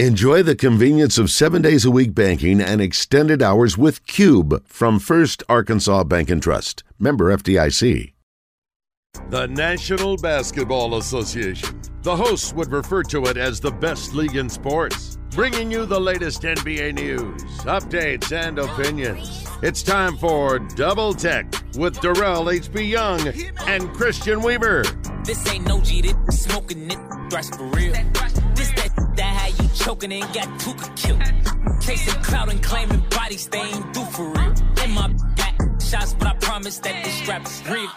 Enjoy the convenience of seven days a week banking and extended hours with Cube from First Arkansas Bank and Trust. Member FDIC. The National Basketball Association. The hosts would refer to it as the best league in sports, bringing you the latest NBA news, updates, and opinions. It's time for Double Tech with Derrell HB Young and Christian Weaver. This ain't no G, this smoking it, thrash for real. Choking and got Tuka killed. Chasing cloud and claiming bodies they ain't do for real. In my back shots, but I promise that this strap is real.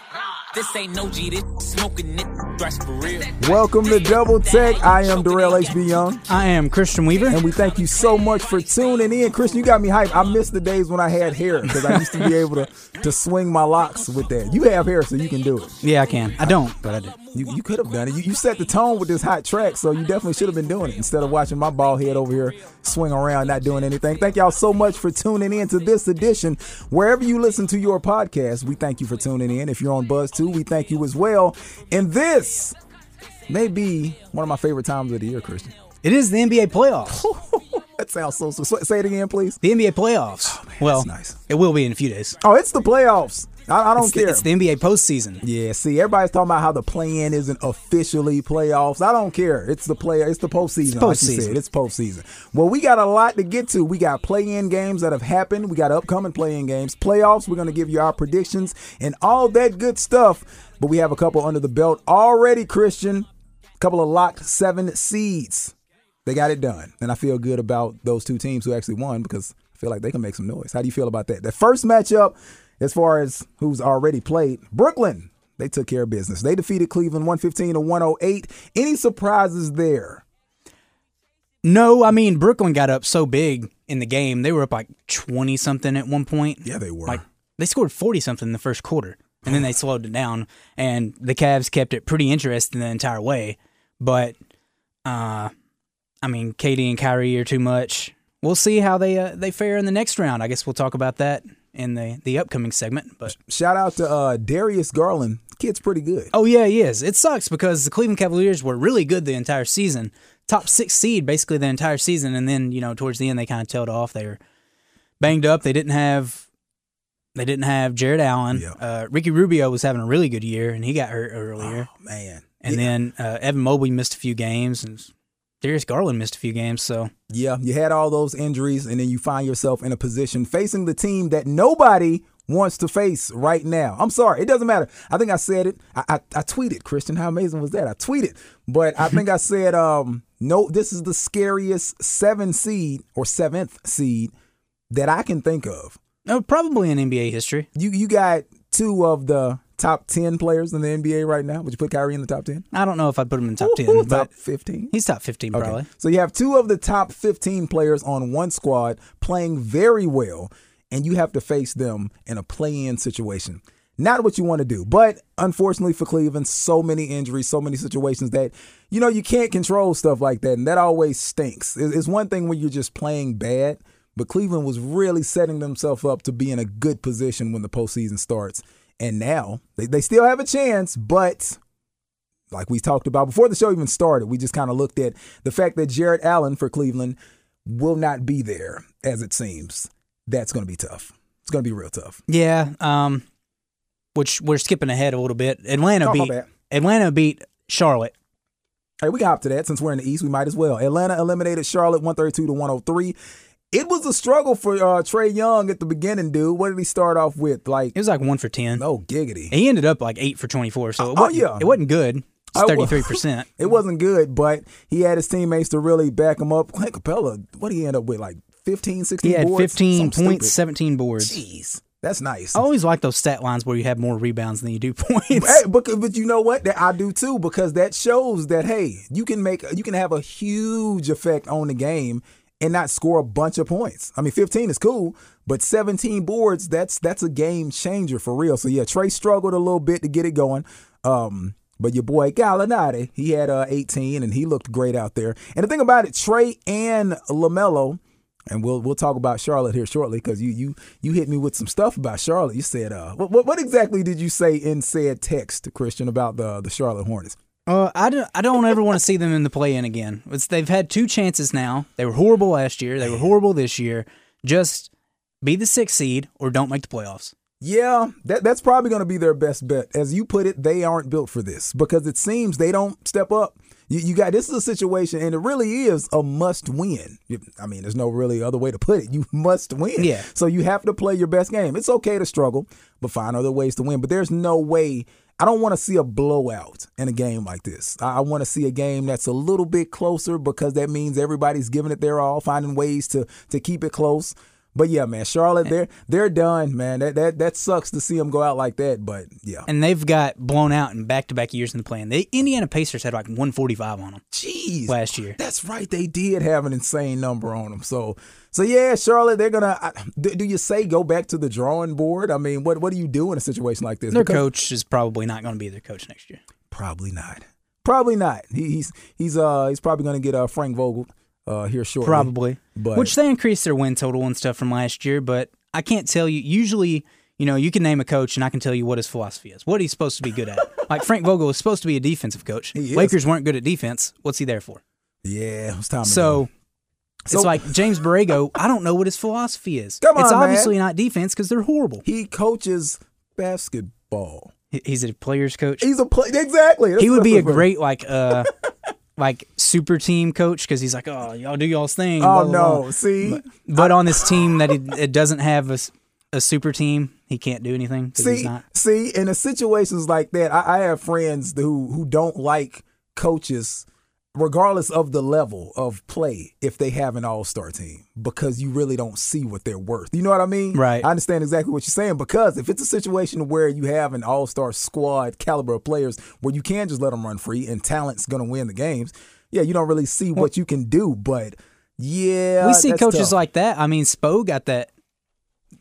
This ain't no G, this smoking it, thrash for real. Welcome to Double Tech. I am Derrell HB Young. I am Christian Weaver. And we thank you so much for tuning in. Christian, you got me hyped. I miss the days when I had hair because I used to be able to, to swing my locks with that. You have hair, so you can do it. Yeah, I can. I don't, but I do. You, you could have done it. You, you set the tone with this hot track, so you definitely should have been doing it instead of watching my ball head over here swing around, not doing anything. Thank y'all so much for tuning in to this edition. Wherever you listen to your podcast, we thank you for tuning in. If you're on Buzz we thank you as well. And this may be one of my favorite times of the year, Christian. It is the NBA playoffs. that sounds so, so. Say it again, please. The NBA playoffs. Oh, man, well, nice. it will be in a few days. Oh, it's the playoffs. I, I don't it's care. The, it's the NBA postseason. Yeah, see, everybody's talking about how the play-in isn't officially playoffs. I don't care. It's the play. It's the postseason. It's postseason. Like you said. It's postseason. Well, we got a lot to get to. We got play-in games that have happened. We got upcoming play-in games, playoffs. We're going to give you our predictions and all that good stuff. But we have a couple under the belt already. Christian, a couple of locked seven seeds. They got it done, and I feel good about those two teams who actually won because I feel like they can make some noise. How do you feel about that? The first matchup as far as who's already played, Brooklyn, they took care of business. They defeated Cleveland 115 to 108. Any surprises there? No, I mean Brooklyn got up so big in the game. They were up like 20 something at one point. Yeah, they were. Like they scored 40 something in the first quarter. And then they slowed it down and the Cavs kept it pretty interesting the entire way. But uh I mean, Katie and Kyrie are too much. We'll see how they uh, they fare in the next round. I guess we'll talk about that in the the upcoming segment. But shout out to uh, Darius Garland. Kid's pretty good. Oh yeah, he is. It sucks because the Cleveland Cavaliers were really good the entire season, top six seed basically the entire season, and then you know towards the end they kind of tailed off. They were banged up. They didn't have they didn't have Jarrett Allen. Yeah. Uh, Ricky Rubio was having a really good year, and he got hurt earlier. Oh man. And Yeah. then uh, Evan Mobley missed a few games, and Darius Garland missed a few games. So Yeah, you had all those injuries, and then you find yourself in a position facing the team that nobody wants to face right now. I'm sorry, it doesn't matter. I think I said it. I, I, I tweeted, Christian. How amazing was that? I tweeted, but I think I said, um, no, this is the scariest seven seed or seventh seed that I can think of. uh, probably in NBA history. You you got two of the top ten players in the NBA right now. Would you put Kyrie in the top ten? I don't know if I'd put him in top ten, Ooh, top fifteen. he's top fifteen probably. So you have two of the top 15 players on one squad playing very well, and you have to face them in a play-in situation. Not what you want to do, but unfortunately for Cleveland, so many injuries, so many situations that you know you can't control stuff like that, and that always stinks. It's one thing when you're just playing bad, but Cleveland was really setting themselves up to be in a good position when the postseason starts, and now they, they still have a chance, but like we talked about before the show even started, we just kind of looked at the fact that Jarrett Allen for Cleveland will not be there, as it seems. That's going to be tough. It's going to be real tough. Yeah, um, which we're skipping ahead a little bit. Atlanta Oh, beat. Atlanta beat Charlotte. Hey, we can hop to that since we're in the East. We might as well. Atlanta eliminated Charlotte 132 to 103. It was a struggle for uh, Trae Young at the beginning, dude. What did he start off with? Like, It was like one for ten. no giggity. He ended up like eight for twenty four. So it Oh, yeah. it wasn't good. Thirty three percent. It wasn't good, but he had his teammates to really back him up. Clint Capela, what did he end up with? Like 15, 16 He had boards? fifteen Something points, stupid. seventeen boards. Jeez, that's nice. I always like those stat lines where you have more rebounds than you do points. Hey, but, but you know what? That I do too because that shows that hey, you can make you can have a huge effect on the game and not score a bunch of points. I mean, 15 is cool, but 17 boards that's that's a game changer for real. So yeah, Trae struggled a little bit to get it going. Um, but your boy Gallinari, he had uh, 18 and he looked great out there. And the thing about it, Trae and Lamelo. And we'll we'll talk about Charlotte here shortly because you you you hit me with some stuff about Charlotte. You said uh what, what exactly did you say in said text, Christian, about the the Charlotte Hornets? Uh, I don't. I don't ever want to see them in the play-in again. It's, they've had two chances now. They were horrible last year. They were horrible this year. Just be the sixth seed or don't make the playoffs. Yeah, that, that's probably going to be their best bet. As you put it, they aren't built for this because it seems they don't step up. You, you got this is a situation, and it really is a must win. I mean, there's no really other way to put it. You must win. Yeah. So you have to play your best game. It's okay to struggle, but find other ways to win. But there's no way. I don't want to see a blowout in a game like this. I, want to see a game that's a little bit closer because that means everybody's giving it their all, finding ways to to keep it close. But yeah, man, Charlotte, they're they're done, man. That that that sucks to see them go out like that. But yeah, And they've got blown out in back-to-back years in the play-in. The Indiana Pacers had like 145 on them jeez, last year. That's right. They did have an insane number on them. So, so yeah, Charlotte, they're gonna. I, do, do you say go back to the drawing board? I mean, what what do you do in a situation like this? Their Because- coach is probably not going to be their coach next year. Probably not. Probably not. He, he's he's uh he's probably gonna get uh Frank Vogel uh here shortly. Probably. But- Which they increased their win total and stuff from last year, but I can't tell you. Usually, you know, you can name a coach and I can tell you what his philosophy is, what he's supposed to be good at. like Frank Vogel is supposed to be a defensive coach. Lakers weren't good at defense. What's he there for? Yeah, it's time. So, it's like James Borrego. I don't know what his philosophy is. Come it's on, man. obviously not defense because they're horrible. he coaches basketball. He's a players coach. He's a play exactly. That's he would be a great like uh like super team coach because he's like, oh, y'all do y'all's thing. Oh blah, blah, no! blah." See, But on this team that it, it doesn't have a super team, he can't do anything. see, see, in a situations like that, I, I have friends who who don't like coaches, regardless of the level of play, if they have an all star team, because you really don't see what they're worth. You know what I mean? Right. I understand exactly what you're saying because if it's a situation where you have an all star squad caliber of players where you can just let them run free and talent's gonna win the games, yeah, you don't really see what you can do, but. Yeah, we see coaches tough. like that. I mean, Spo got that.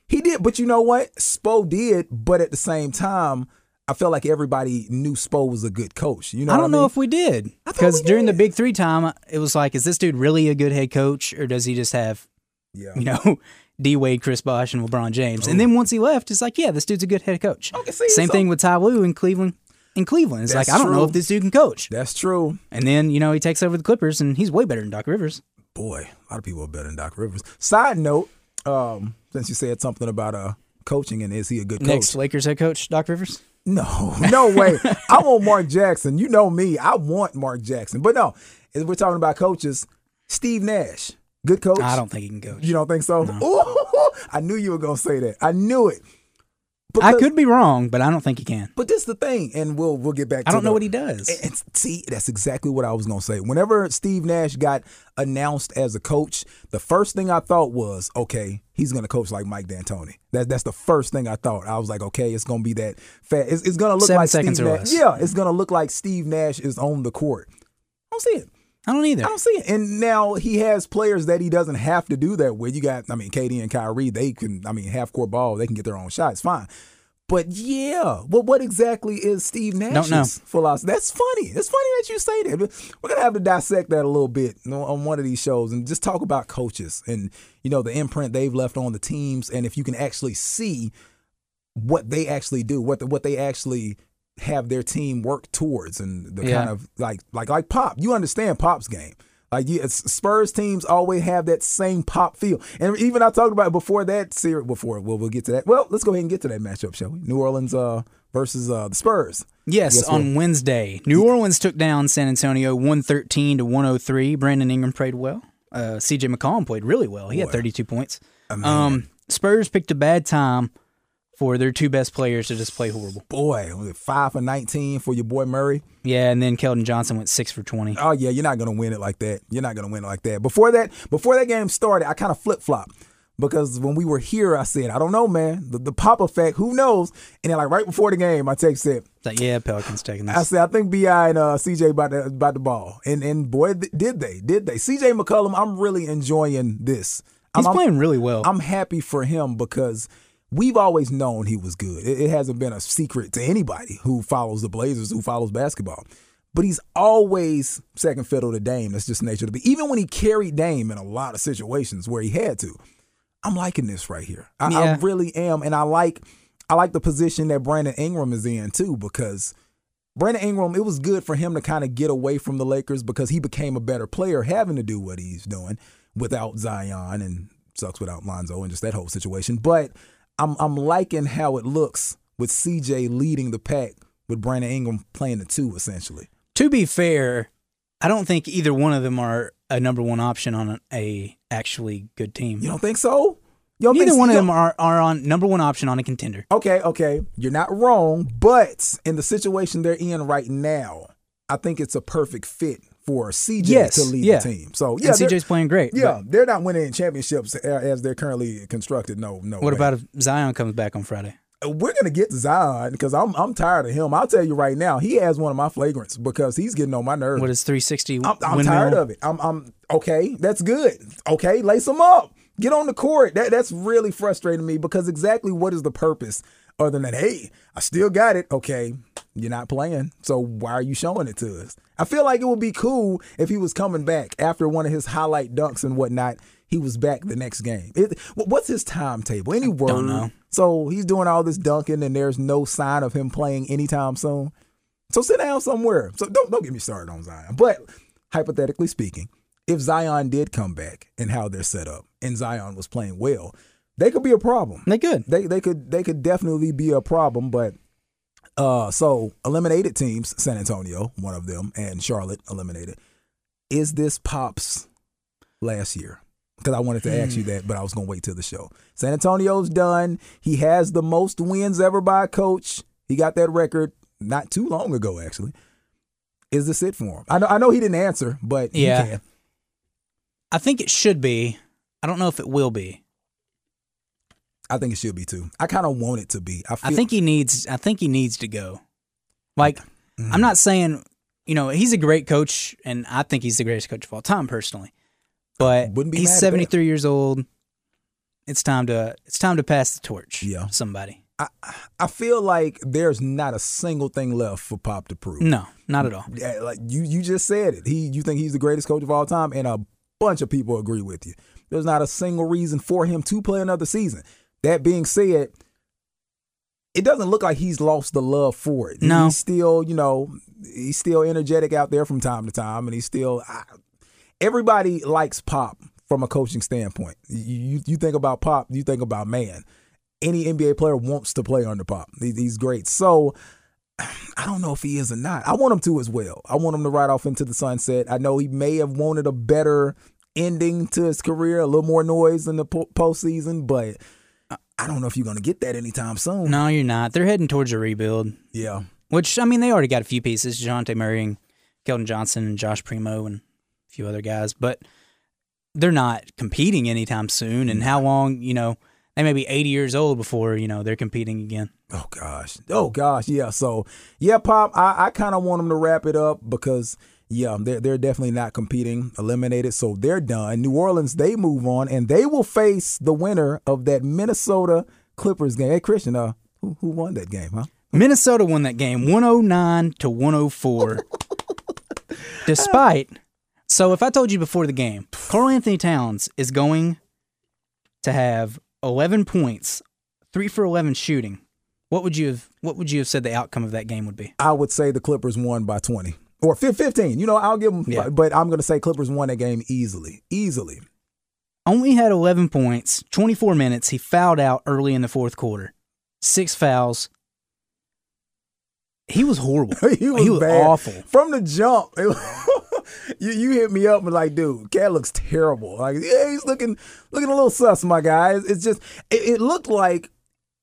He did, but you know what? Spo did, but at the same time, I felt like everybody knew Spo was a good coach. You know, I don't mean? know if we did because during the. Big Three time, it was like, is this dude really a good head coach, or does he just have Yeah. you know D Wade, Chris Bosh, and LeBron James? And then once he left, it's like, yeah, this dude's a good head coach. Okay, see, Same so- thing with Ty Lue in Cleveland. In Cleveland, it's like I don't know if this dude can coach. That's true. And then you know he takes over the Clippers, and he's way better than Doc Rivers. Boy, a lot of people are better than Doc Rivers. Side note, um, since you said something about uh coaching and is he a good coach? Next Lakers head coach, Doc Rivers. No, no way. I want Mark Jackson. You know me. I want Mark Jackson. But no, if we're talking about coaches, Steve Nash, good coach. I don't think he can coach. You don't think so? Ooh, I knew you were gonna say that. I knew it. I could be wrong, but I don't think he can. But this is the thing, and we'll we'll get back. to I don't know the- what he does. And, and see, that's exactly what I was gonna say. Whenever Steve Nash got announced as a coach, the first thing I thought was, okay, he's gonna coach like Mike D'Antoni. That that's the first thing I thought. I was like, okay, it's gonna be that fat. It's, it's gonna look Seven like seconds Steve Nash. less. Yeah, it's gonna look like Steve Nash is on the court. I don't see it. I don't either. I don't see it. And now he has players that he doesn't have to do that with. You got, I mean, KD and Kyrie, they can, I mean, half court ball, they can get their own shots, fine. But yeah, what what exactly is Steve Nash's philosophy? That's funny. It's funny that you say that. We're gonna have to dissect that a little bit on- on one of these shows and just talk about coaches and you know the imprint they've left on the teams and if you can actually see what they actually do, what the, what they actually have their team work towards, and the Yeah. kind of like like like Pop. You understand Pop's game. Like yeah, Spurs teams always have that same pop feel, and even I talked about before that series. Before well, we'll get to that. Well, let's go ahead and get to that matchup, shall we? New Orleans uh, versus uh, the Spurs. Yes, on Wednesday, New Orleans took down San Antonio 113 to 103. Brandon Ingram played well. Uh, CJ McCollum played really well. He had 32 points. Um, Spurs picked a bad time for their two best players to just play horrible. Boy, was it five for nineteen for your boy Murray? Yeah, and then Keldon Johnson went six for 20. Oh yeah, you're not gonna win it like that. You're not gonna win it like that. Before that, before that game started, I kind of flip flop because when we were here, I said, I don't know, man, the, the pop effect, who knows? And then like right before the game, I text said, Like, yeah, Pelicans taking that. I said, I think Bi and uh, CJ about the about the ball, and and boy, th- did they, did they? CJ McCollum, I'm really enjoying this. He's I'm- playing really well. I'm happy for him because we've always known he was good. It, it hasn't been a secret to anybody who follows the Blazers, who follows basketball. But he's always second fiddle to Dame. That's just nature to be. Even when he carried Dame in a lot of situations where he had to, I'm liking this right here. I, I really am, and I like I like the position that Brandon Ingram is in too because Brandon Ingram, it was good for him to kind of get away from the Lakers because he became a better player having to do what he's doing without Zion and sucks without Lonzo and just that whole situation. But I'm I'm liking how it looks with CJ leading the pack with Brandon Ingram playing the two essentially. To be fair, I don't think either one of them are a number one option on a, actually good team. You don't think so? You Neither think one of them are, are on number one option on a contender. Okay, okay. You're not wrong, but in the situation they're in right now, I think it's a perfect fit for CJ Yes, to lead yeah. the team. So yeah, and CJ's playing great. Yeah, they're not winning championships as they're currently constructed. No, no. What way. about if Zion comes back on Friday? Uh, we're gonna get to Zion because I'm I'm tired of him. I'll tell you right now, he has one of my flagrants because he's getting on my nerves. What is 360 I'm, I'm tired of it. I'm, I'm okay. That's good. Okay, lace him up. Get on the court. That that's really frustrating me because exactly what is the purpose other than hey, I still got it. Okay, you're not playing, so why are you showing it to us? I feel like it would be cool if he was coming back after one of his highlight dunks and whatnot. He was back the next game. It, what's his timetable? Any word? don't know. So he's doing all this dunking, and there's no sign of him playing anytime soon. So sit down somewhere. So don't don't get me started on Zion. But hypothetically speaking, if Zion did come back and how they're set up, and Zion was playing well, they could be a problem. They could. They they could they could definitely be a problem. But uh, so eliminated teams, San Antonio, one of them, and Charlotte eliminated. Is this Pops last year? Because I wanted to ask you that, but I was going to wait till the show. San Antonio's done. He has the most wins ever by a coach. He got that record not too long ago, actually. Is this it for him? I know, I know he didn't answer, but Yeah. can. I think it should be. I don't know if it will be. I think it should be too. I kind of want it to be. I, feel, I think he needs. I think he needs to go. Like, Mm-hmm. I'm not saying, you know, he's a great coach, and I think he's the greatest coach of all time personally. But he's mad at that. 73 years old. It's time to. It's time to pass the torch. Yeah. somebody. I, I feel like there's not a single thing left for Pop to prove. No, not at all. Yeah, like you you just said it. He you think he's the greatest coach of all time, and a bunch of people agree with you. There's not a single reason for him to play another season. That being said, it doesn't look like he's lost the love for it. No. he's still you know he's still energetic out there from time to time, and he's still. I, everybody likes Pop from a coaching standpoint. You, you think about Pop, you think about man. Any NBA player wants to play under Pop. He- He's great. So I don't know if he is or not. I want him to as well. I want him to ride off into the sunset. I know he may have wanted a better ending to his career, a little more noise in the po- postseason, but I- don't know if you're going to get that anytime soon. No, you're not. They're heading towards a rebuild. Yeah. Which I mean, they already got a few pieces: Dejounte Murray, and Keldon Johnson, and Josh Primo, and a few other guys. But they're not competing anytime soon. And how long? You know, they may be 80 years old before you know they're competing again. Oh gosh. Oh gosh. Yeah. So yeah, Pop. I, I kind of want them to wrap it up because yeah, they're they're definitely not competing. Eliminated. So they're done. New Orleans. They move on and they will face the winner of that Minnesota Clippers game. Hey Christian. Uh, who who won that game? Huh? Minnesota won that game 109 to 104. Despite, so if I told you before the game, Karl-Anthony Towns is going to have 11 points, three for 11 shooting. What would you have? What would you have said the outcome of that game would be? I would say the Clippers won by 20 or 15. You know, I'll give them, Yeah. but I'm going to say Clippers won that game easily. Easily. Only had 11 points, 24 minutes. He fouled out early in the fourth quarter. Six fouls. He was horrible. he was, bad. awful. From the jump, it you, you hit me up and like, dude, cat looks terrible. Like, yeah, he's looking looking a little sus, my guy. It's, it's just, it, it looked like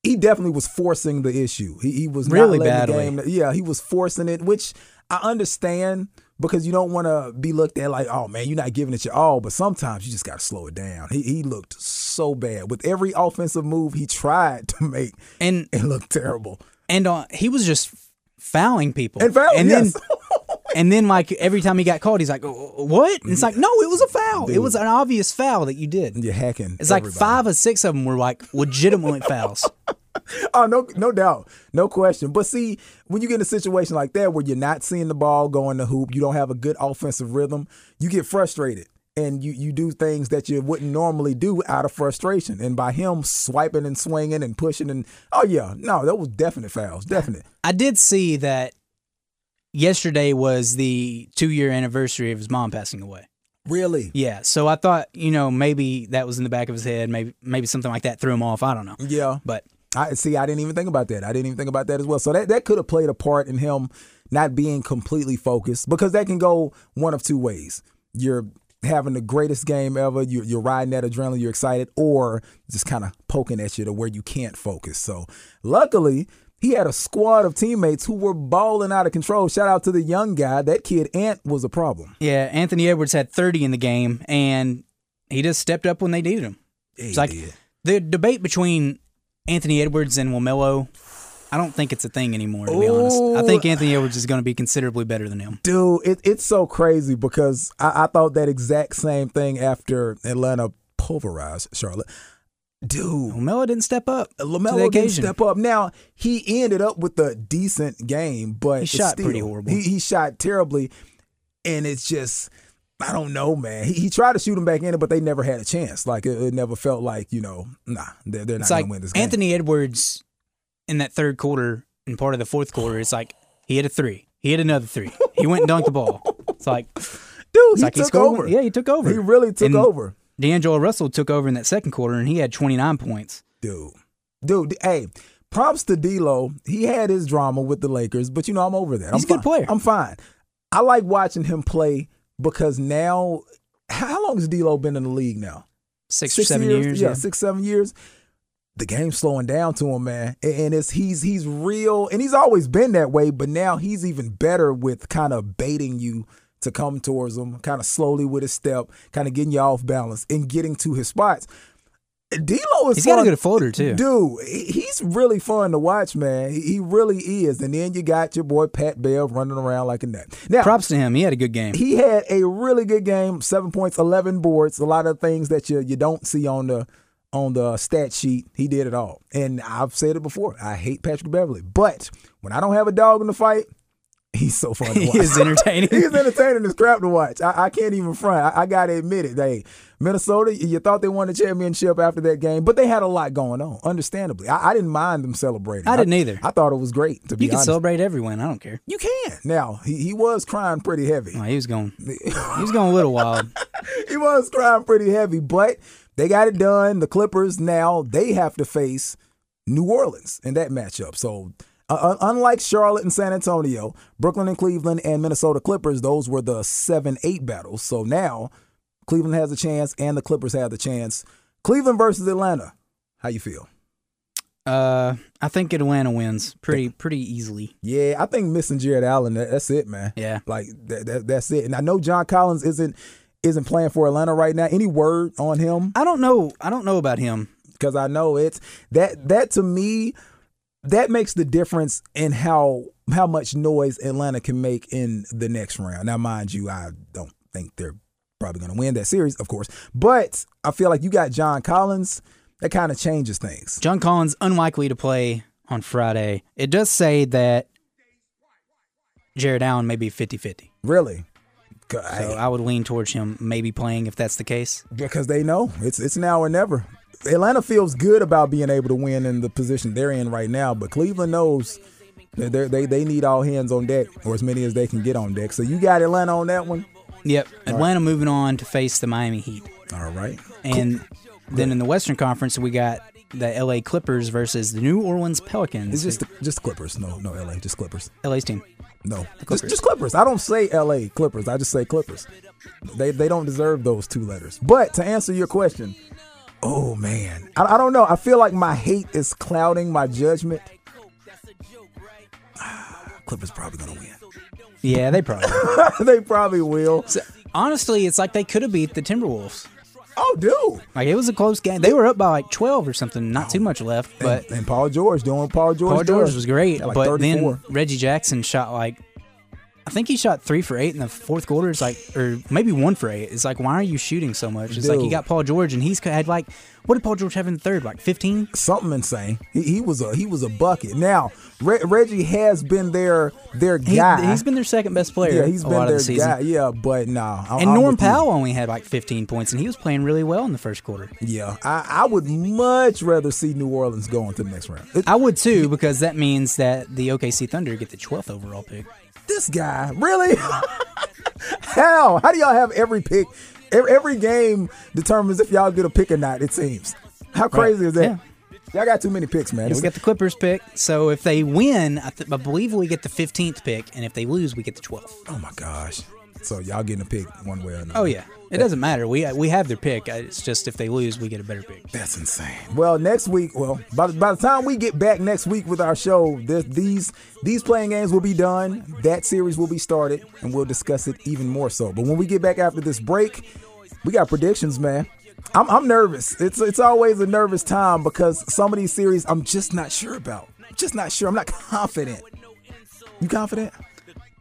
he definitely was forcing the issue. He, he was Really not letting badly. the game. Yeah, he was forcing it, which I understand because you don't want to be looked at like, oh man, you're not giving it your all. But sometimes you just got to slow it down. He he looked so bad with every offensive move he tried to make. And It looked terrible. and uh, he was just fouling people. And foul, and yes. then and then like every time he got called, he's like, "Oh, "What?" And it's like, "No, it was a foul. It was an obvious foul that you did." You're hacking. It's like five or six of them were like legitimate fouls. Oh no, no doubt, no question. But see, when you get in a situation like that where you're not seeing the ball go in the hoop, you don't have a good offensive rhythm, you get frustrated, and you you do things that you wouldn't normally do out of frustration. And by him swiping and swinging and pushing and oh yeah, no, that was definite fouls, definite. I did see that yesterday was the two year anniversary of his mom passing away. Really? Yeah, so I thought you know maybe that was in the back of his head, maybe maybe something like that threw him off. I don't know, Yeah. but I see. I didn't even think about that. I didn't even think about that as well. So that that could have played a part in him not being completely focused because that can go one of two ways. You're having the greatest game ever. You're, you're riding that adrenaline. You're excited, or just kind of poking at you to where you can't focus. So luckily. He had a squad of teammates who were balling out of control. Shout out to the young guy. That kid Ant was a problem. yeah, Anthony Edwards had 30 in the game, and he just stepped up when they needed him. It's like the debate between Anthony Edwards and Wamelo. I don't think it's a thing anymore. To be honest, I think Anthony Edwards is going to be considerably better than him. Dude, it, it's so crazy because I, I thought that exact same thing after Atlanta pulverized Charlotte. Dude, Wamelo didn't step up LaMelo didn't step up. Now, he ended up with a decent game, but He shot still- pretty horrible. He, he shot terribly, and it's just, I don't know, man. He, he tried to shoot him back in it, but they never had a chance. Like, it, it never felt like, you know, nah, they're, they're not It's gonna win this game. Anthony Edwards in that third quarter and part of the fourth quarter. It's like he hit a three, he hit another three, he went and dunked the ball. It's like Dude, it's he like took scored. over. Yeah, he took over. He really took And over. D'Angelo Russell took over in that second quarter, and he had 29 points. dude. Dude, hey, props to D'Lo. He had his drama with the Lakers, but you know I'm over that. He's I'm a good player. I'm fine. I like watching him play because now, how long has D'Lo been in the league now? Six, or seven years. yeah, six, seven years. The game's slowing down to him, man, and and it's he's he's real, and he's always been that way. But now he's even better with kind of baiting you to come towards him, kind of slowly with his step, kind of getting you off balance and getting to his spots. D'Lo is He's got a fun- good floater too. Dude, he's really fun to watch, man. He he really is. And then you got your boy Pat Bev running around like a nut. Now, Props to him. He had a good game. he had a really good game, seven points, eleven boards, a lot of things that you you don't see on the on the stat sheet. He did it all. And I've said it before. I hate Patrick Beverley. But when I don't have a dog in the fight, he's so fun to He watch. is entertaining. he's entertaining as crap to watch. I, I can't even front. I, I gotta admit it. Hey, Minnesota, you thought they won the championship after that game, but they had a lot going on. Understandably, I, I didn't mind them celebrating. I didn't either. I thought it was great. To be You can honest, celebrate every win. I don't care. you can. Now he, he was crying pretty heavy. Oh, he was going. He was going a little wild. he was crying pretty heavy, but they got it done. The Clippers now they have to face New Orleans in that matchup. So. Uh, unlike Charlotte and San Antonio, Brooklyn and Cleveland and Minnesota Clippers, those were the 7 8 battles. So now Cleveland has a chance and the Clippers have the chance. Cleveland versus Atlanta. How you feel? Uh, I think Atlanta wins pretty pretty easily. Yeah, I think missing Jarrett Allen, that, that's it, man. Yeah. Like that, that, that's it. And I know John Collins isn't isn't playing for Atlanta right now. Any word on him? I don't know. I don't know about him. because I know it's that that to me that makes the difference in how how much noise Atlanta can make in the next round. Now, mind you, I don't think they're probably going to win that series, of course, but I feel like you got John Collins. That kind of changes things. John Collins unlikely to play on Friday. It does say that Jarrett Allen may be 50-50. Really, So I would lean towards him maybe playing if that's the case. because they know it's it's now or never. Atlanta feels good about being able to win in the position they're in right now, but Cleveland knows that they they they need all hands on deck or as many as they can get on deck. So you got Atlanta on that one. Yep. Atlanta moving on to face the Miami Heat. All right. And then in the Western Conference, we got the LA Clippers versus the New Orleans Pelicans. It's just the, just Clippers. No, no, LA, just Clippers. LA's team. No, Clippers. Just, just Clippers. I don't say LA Clippers. I just say Clippers. They they don't deserve those two letters. But to answer your question, oh man, I, I don't know. I feel like my hate is clouding my judgment. Clippers probably gonna win. Yeah, they probably. they probably will. So, honestly, it's like they could have beat the Timberwolves. Oh, dude. Like it was a close game. They were up by like twelve or something. Not too oh. much left, but and, and Paul George doing Paul George. Paul George was great. Yeah, like but 34. then Reggie Jackson shot like, I think he shot three for eight in the fourth quarter. It's like, or maybe one for eight. It's like, why are you shooting so much? It's like you got Paul George, and he's had like, what did Paul George have in the third? Like fifteen. something insane. He, he was a he was a bucket. Now Re- Reggie has been their their guy. He, has been their second best player. yeah, he's a been lot their of the season. guy. Yeah, but no. I- And I'm Norm with you. Powell only had like 15 points, and he was playing really well in the first quarter. Yeah, I, I would much rather see New Orleans go into the next round. It- I would too, because that means that the OKC Thunder get the 12th overall pick. This guy, really? How? How do y'all have every pick? Every, every game determines if y'all get a pick or not. It seems. How crazy is that? Yeah. Y'all got too many picks, man. Yeah, we got the Clippers pick. So if they win, I, th- I believe we get the 15th pick, and if they lose, we get the 12th. oh my gosh. So y'all getting a pick one way or another. Oh yeah, it doesn't matter. We we have their pick. It's just if they lose, we get a better pick. That's insane. Well, next week, well, by, the- by the time we get back next week with our show, this, these these playing games will be done. That series will be started, and we'll discuss it even more so. But when we get back after this break, we got predictions, man. I'm, I'm nervous. It's it's always a nervous time because some of these series I'm just not sure about. Just not sure. I'm not confident. You confident?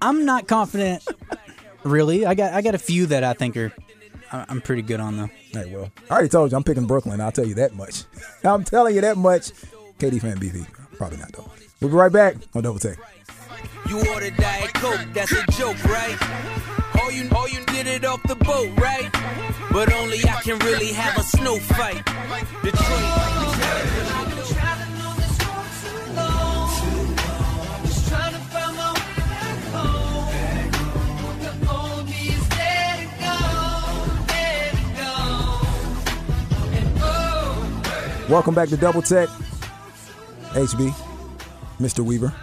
I'm not confident, really. I got I got a few that I think are I'm pretty good on though. Hey, well, I already told you I'm picking Brooklyn. I'll tell you that much. I'm telling you that much. KD fan BV. Probably not though. We'll be right back on Double Tech. You ordered Diet Coke, that's a joke, right? Oh, you, oh, you did it off the boat, right? But only I can really have a snow fight. Welcome back to Double Tech. HB, Mr. Weaver.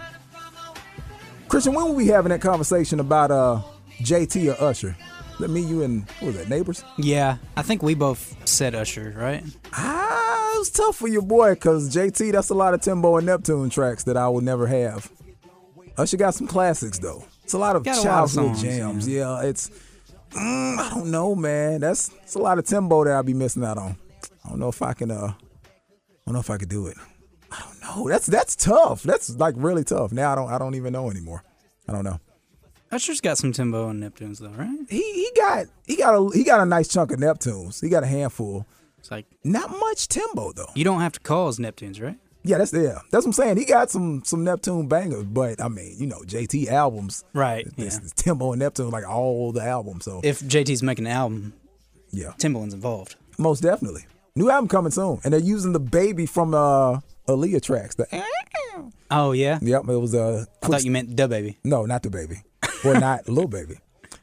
Christian, when will we having that conversation about uh JT or Usher? Let me, you, and what was that, neighbors? Yeah, I think we both said Usher, right? Ah, it was tough for your boy because JT, that's a lot of Timbo and Neptune tracks that I will never have. Usher got some classics though. It's a lot of Got a lot of childhood songs, jams. Yeah, it's mm, I don't know, man. That's it's a lot of Timbo that I'll be missing out on. I don't know if I can. uh don't know if I could do it. I don't know. That's that's tough. That's like really tough. Now I don't I don't even know anymore. I don't know. Usher's got some Timbo and Neptunes though, right? He he got he got a he got a nice chunk of Neptunes. He got a handful. It's like Not much Timbo though. you don't have to call us Neptunes, right? Yeah, that's yeah. That's what I'm saying. He got some some Neptune bangers, but I mean, you know, JT albums. Right. This Yeah. Timbo and Neptune, like all the albums. So If JT's making an album, yeah, Timbaland's involved. most definitely. New album coming soon, and they're using the baby from uh Aaliyah tracks. The Oh yeah. yep, it was uh I thought you meant the baby. no, not the baby, or not little baby.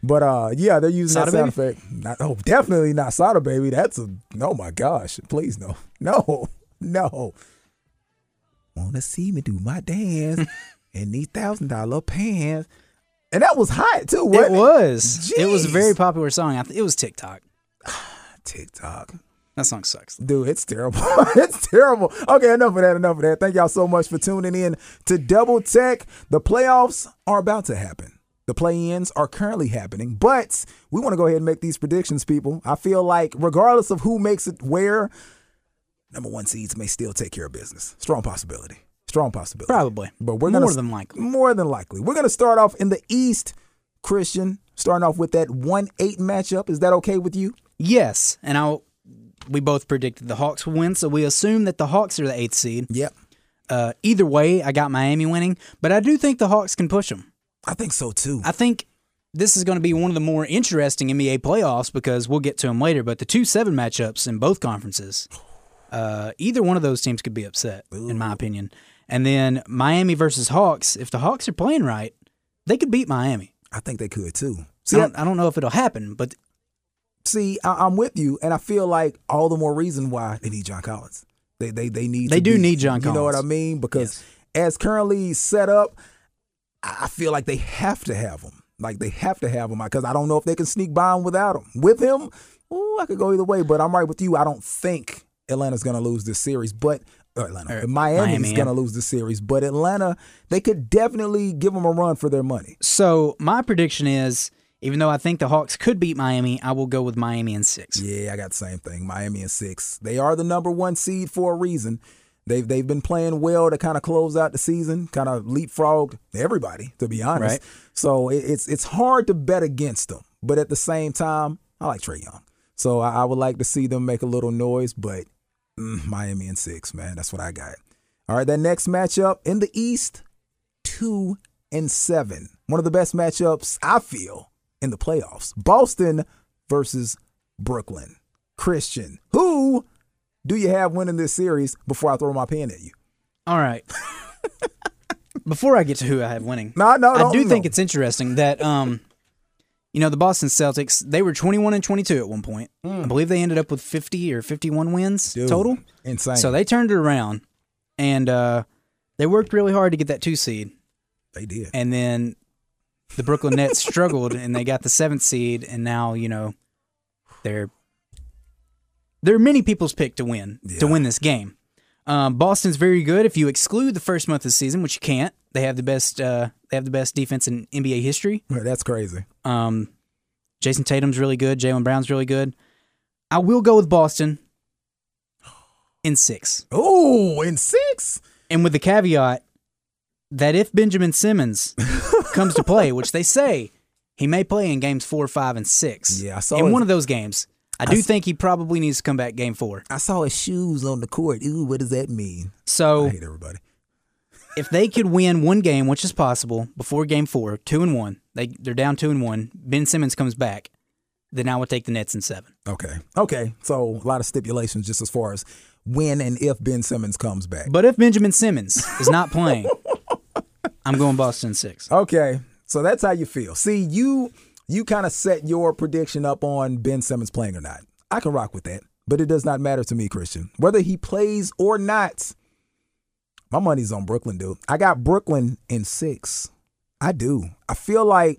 But uh, yeah, they're using Sada that sound Baby? effect. Not, oh, definitely not Sada Baby. That's a oh my gosh! Please no, no, no. Wanna see me do my dance in these thousand dollar pants? And that was hot too. It Wasn't was. It was a very popular song. I th- it was TikTok. TikTok. That song sucks. Dude, it's terrible. it's terrible. Okay, enough of that. Enough of that. Thank y'all so much for tuning in to Double Tech. The playoffs are about to happen. The play-ins are currently happening, but we want to go ahead and make these predictions, people. I feel like regardless of who makes it where, number one seeds may still take care of business. Strong possibility. Strong possibility. Probably. But we're More gonna than likely. More than likely. We're gonna start off in the East, Christian. Starting off with that one eight matchup. Is that okay with you? Yes, and I we both predicted the Hawks would win, so we assume that the Hawks are the eighth seed. Yep. Uh, either way, I got Miami winning, but I do think the Hawks can push them. I think so too. I think this is going to be one of the more interesting NBA playoffs because we'll get to them later. But the two seven matchups in both conferences, uh, either one of those teams could be upset, in my opinion. And then Miami versus Hawks. If the Hawks are playing right, they could beat Miami. I think they could too. I See, don't, I don't know if it'll happen, but see, I, I'm with you, and I feel like all the more reason why they need John Collins. They they they need. They do be- need John Collins. You know what I mean? Because as currently set up, I feel like they have to have him. Like they have to have him because I don't know if they can sneak by him without him. With him, ooh, I could go either way. But I'm right with you. I don't think Atlanta's going to lose this series, but. Atlanta, Or Miami's Miami, going to lose the series, but Atlanta, they could definitely give them a run for their money. So my prediction is, even though I think the Hawks could beat Miami, I will go with Miami in six. Yeah, I got the same thing. Miami and six. They are the number one seed for a reason. They've they've been playing well to kind of close out the season, kind of leapfrog everybody, to be honest. Right. So it, it's it's hard to bet against them, but at the same time, I like Trae Young, so I, I would like to see them make a little noise. But mm, Miami and six, man, that's what I got. All right, that next matchup in the East, two and seven, one of the best matchups I feel in the playoffs. Boston versus Brooklyn. Christian, who do you have winning this series before I throw my pen at you? All right. before I get to who I have winning, No, no, I do think it's interesting that um, you know, the Boston Celtics they were twenty one and twenty two at one point. I believe they ended up with fifty or fifty one wins. Dude, total. Insane. So they turned it around, and uh, they worked really hard to get that two seed, they did. and then the Brooklyn Nets struggled, and they got the seventh seed, and now you know they're they're many people's pick to win to win this game. Um, Boston's very good if you exclude the first month of the season, which you can't. They have the best uh, they have the best defense in NBA history. That's crazy. Um, Jayson Tatum's really good. Jaylen Brown's really good. I will go with Boston in six. Oh, in six. And with the caveat that if Benjamin Simmons comes to play, which they say he may play in games four, five, and six. Yeah, I saw in it. one of those games. I do s- think he probably needs to come back game four. I saw his shoes on the court. Ooh, what does that mean? I So hate everybody. if they could win one game, which is possible, before game four, two and one, they they're down two and one. Ben Simmons comes back, then I would take the Nets in seven. Okay. Okay. So a lot of stipulations just as far as when and if Ben Simmons comes back. But if Benjamin Simmons is not playing, I'm going Boston six. Okay. So that's how you feel. See, you you kind of set your prediction up on Ben Simmons playing or not. I can rock with that. But it does not matter to me, Christian. Whether he plays or not, my money's on Brooklyn, dude. I got Brooklyn in six. I do. I feel like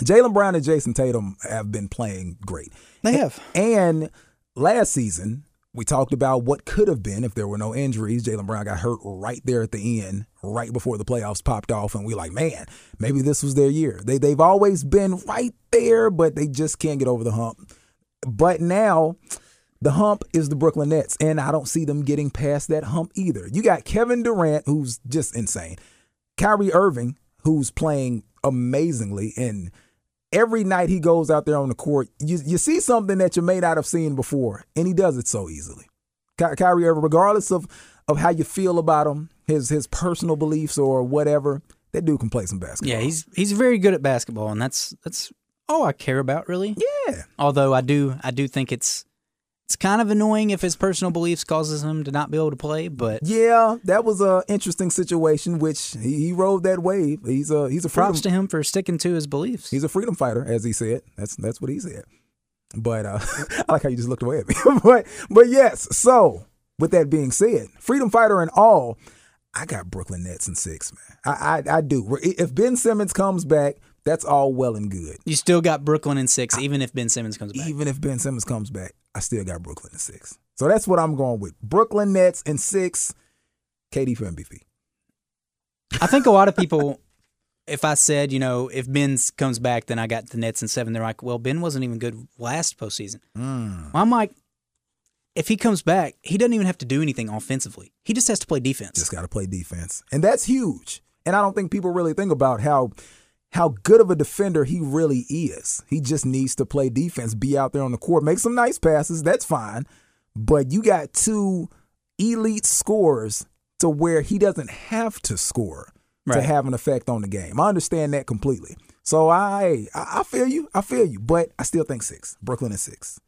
Jaylen Brown and Jayson Tatum have been playing great. They have. And last season, we talked about what could have been if there were no injuries. Jaylen Brown got hurt right there at the end, right before the playoffs popped off, and we like, man, maybe this was their year. They they've always been right there, but they just can't get over the hump. But now the hump is the Brooklyn Nets, and I don't see them getting past that hump either. You got Kevin Durant, who's just insane. Kyrie Irving, who's playing amazingly, and every night he goes out there on the court, you, you see something that you may not have seen before, and he does it so easily. Ky- Kyrie Irving, regardless of of how you feel about him, his his personal beliefs or whatever, that dude can play some basketball. Yeah, he's he's very good at basketball, and that's that's all I care about really. yeah. Although I do I do think it's it's kind of annoying if his personal beliefs causes him to not be able to play, but Yeah, that was a interesting situation, which he, he rode that wave. He's a he's a freedom, props to him for sticking to his beliefs. he's a freedom fighter, as he said. That's that's what he said. But uh, I like how you just looked away at me. but but yes. So with that being said, freedom fighter and all, I got Brooklyn Nets in six, man. I I, I do. If Ben Simmons comes back, that's all well and good. You still got Brooklyn in six, even if Ben Simmons comes back. Even if Ben Simmons comes back, I still got Brooklyn in six. So that's what I'm going with. Brooklyn Nets in six. KD for MVP. I think a lot of people, if I said, you know, if Ben comes back, then I got the Nets in seven. They're like, well, Ben wasn't even good last postseason. Mm. Well, I'm like, if he comes back, he doesn't even have to do anything offensively. He just has to play defense. Just got to play defense, and that's huge. And I don't think people really think about how how good of a defender he really is. He just needs to play defense, be out there on the court, make some nice passes. That's fine, but you got two elite scorers to where he doesn't have to score to have an effect on the game. I understand that completely. So I I I feel you. I feel you, but I still think six. Brooklyn is six.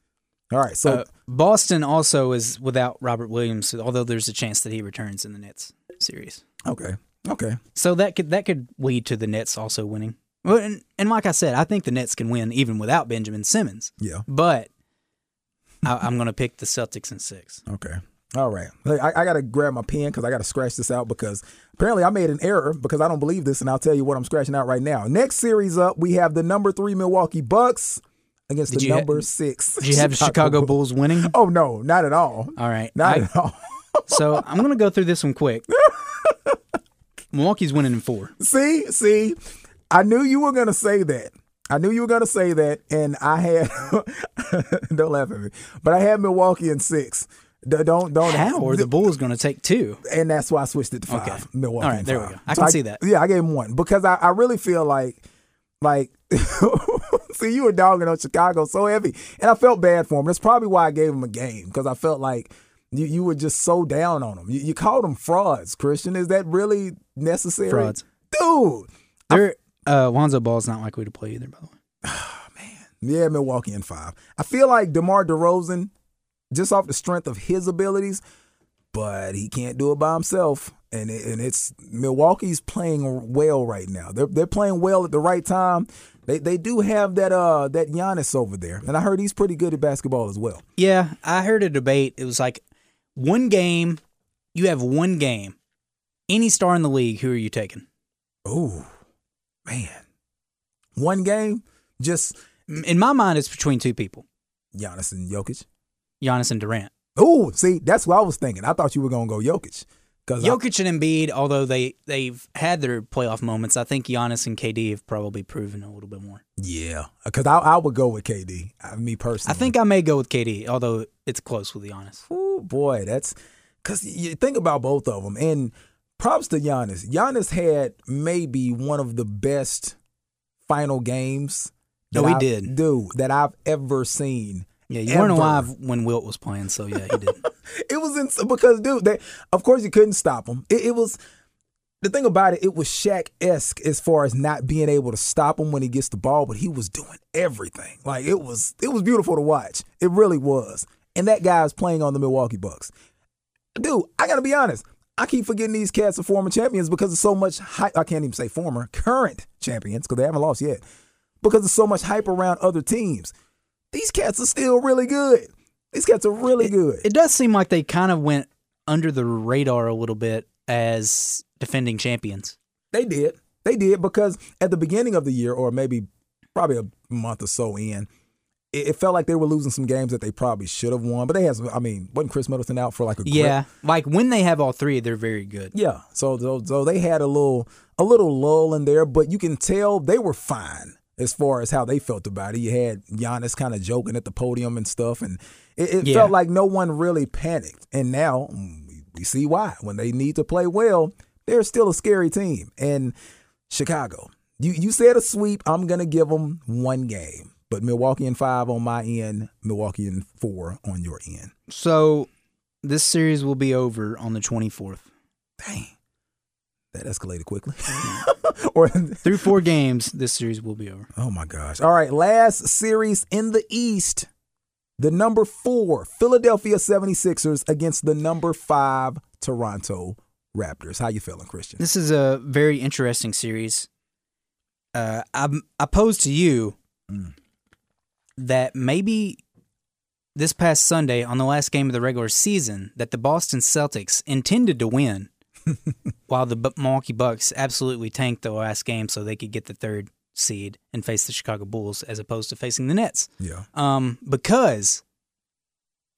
All right, so Uh, Boston also is without Robert Williams, although there's a chance that he returns in the Nets series. okay, okay. So that could that could lead to the Nets also winning. Well, and, and like I said, I think the Nets can win even without Benjamin Simmons. Yeah. But I, I'm going to pick the Celtics in six. Okay. All right. I, I got to grab my pen because I got to scratch this out because apparently I made an error because I don't believe this, and I'll tell you what I'm scratching out right now. Next series up, we have the number three Milwaukee Bucks against Did the you ha- number six. Did you have the Chicago Bulls winning? Oh no, not at all. All right. Not I- at all. so I'm going to go through this one quick. Milwaukee's winning in four. see, see, I knew you were gonna say that. I knew you were gonna say that, and I had don't laugh at me, but I had Milwaukee in six. D- Don't don't How are the Bulls going to take two? and that's why I switched it to five. Okay. Milwaukee. All right, there we five. go. I can see that. Yeah, I gave him one because I, I really feel like like see you were dogging on Chicago so heavy, and I felt bad for him. That's probably why I gave him a game because I felt like you you were just so down on them. You, you called them frauds, Christian. Is that really necessary? Frauds. dude. They're, uh, Lonzo Ball's not likely to play either, by the way. Oh, man. Yeah, Milwaukee in five. I feel like DeMar DeRozan, just off the strength of his abilities, but he can't do it by himself. and it, and it's Milwaukee's playing well right now. They're they're playing well at the right time. They they do have that uh that Giannis over there, and I heard he's pretty good at basketball as well. Yeah, I heard a debate. It was like one game, you have one game. Any star in the league, who are you taking? Oh man, one game, just In my mind, it's between two people Giannis and Jokic. Giannis and Durant. Oh, see, that's what I was thinking. I thought you were gonna go Jokic because Jokic and Embiid, although they, they've had their playoff moments, I think Giannis and KD have probably proven a little bit more. yeah, because I, I would go with KD. I, uh, me personally, I think I may go with KD, although it's close with Giannis. Oh boy, that's because you think about both of them. And props to Giannis. Giannis had maybe one of the best final games. That he I've- did. dude, that I've ever seen. Yeah, you weren't Ever. alive when Wilt was playing, so yeah, he did. It was in, because, dude, they, of course you couldn't stop him. It, it was the thing about it. It was Shaq esque as far as not being able to stop him when he gets the ball, but he was doing everything. Like it was, it was beautiful to watch. It really was. And that guy is playing on the Milwaukee Bucks. Dude, I gotta be honest. I keep forgetting these cats are former champions because of so much hype. I can't even say former, current champions because they haven't lost yet. Because of so much hype around other teams. These cats are still really good. These cats are really good. It does seem like they kind of went under the radar a little bit as defending champions. They did. They did because at the beginning of the year, or maybe probably a month or so in, it, it felt like they were losing some games that they probably should have won. But they had, some, I mean, wasn't Khris Middleton out for like a grip? Yeah, like when they have all three, they're very good. Yeah. So, so so they had a little a little lull in there, but you can tell they were fine as far as how they felt about it. You had Giannis kind of joking at the podium and stuff, and it, it Yeah. felt like no one really panicked. And now mm, we, we see why. When they need to play well, they're still a scary team. And Chicago, you you said a sweep. I'm gonna give them one game, but Milwaukee in five on my end, Milwaukee in four on your end. So this series will be over on the 24th. Dang. That escalated quickly. or Through four games, this series will be over. Oh my gosh. All right, last series in the East. The number 4 Philadelphia 76ers against the number 5 Toronto Raptors. How you feeling, Christian? This is a very interesting series. Uh, I I pose to you Mm. that maybe this past Sunday on the last game of the regular season that the Boston Celtics intended to win, while the Milwaukee Bucks absolutely tanked the last game so they could get the third seed and face the Chicago Bulls as opposed to facing the Nets. Yeah. Um, because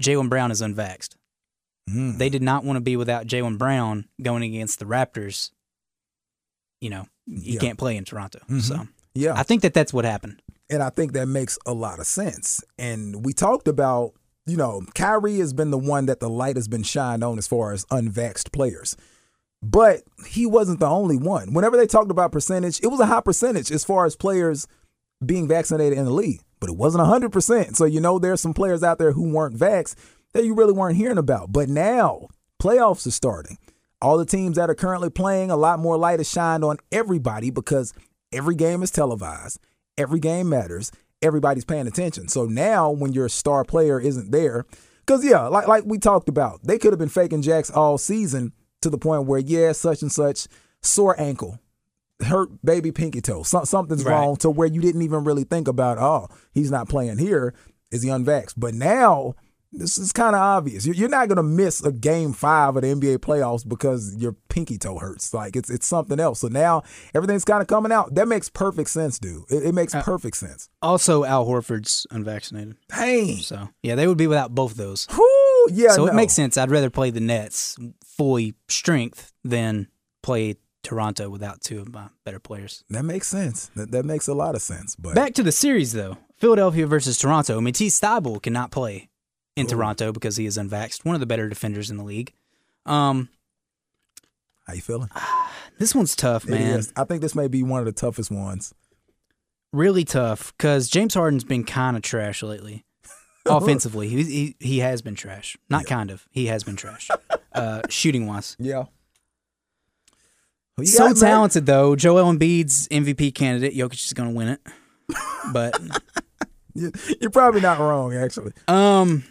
Jaylen Brown is unvaxxed. Mm. They did not want to be without Jaylen Brown going against the Raptors. You know, he Yeah. can't play in Toronto. Mhm. So Yeah. I think that that's what happened. And I think that makes a lot of sense. And we talked about, you know, Kyrie has been the one that the light has been shined on as far as unvaxxed players. But he wasn't the only one. Whenever they talked about percentage, it was a high percentage as far as players being vaccinated in the league, but it wasn't 100%. So, you know, there's some players out there who weren't vaxxed that you really weren't hearing about. But now, playoffs are starting. All the teams that are currently playing, a lot more light is shined on everybody because every game is televised. Every game matters. Everybody's paying attention. So now, when your star player isn't there, because yeah, like like we talked about, they could have been faking jacks all season to the point where yeah, such and such sore ankle, hurt baby pinky toe, some, something's Right. wrong to where you didn't even really think about. Oh, he's not playing here. Is he unvaxxed? But now this is kind of obvious. You're, not gonna miss a game five of the NBA playoffs because your pinky toe hurts. Like it's it's something else. So now everything's kind of coming out. That makes perfect sense, dude. It, it makes uh, perfect sense. Also, Al Horford's unvaccinated. Dang. So yeah, they would be without both those. Whew, yeah. so no. it makes sense. I'd rather play the Nets fully strength than play Toronto without two of my better players. That makes sense. That, that makes a lot of sense. But Back to the series though. Philadelphia versus Toronto. Matisse Thybulle cannot play in Toronto because he is unvaxxed. One of the better defenders in the league. Um, how you feeling? this one's tough, man. I think this may be one of the toughest ones. Really tough because James Harden's been kind of trash lately. Offensively, he, he he has been trash. Not kind of. He has been trash. uh, shooting wise. Yeah. So got, man? talented though. Joel Embiid's MVP candidate. Jokic is going to win it. But You- You're probably not wrong, actually. um,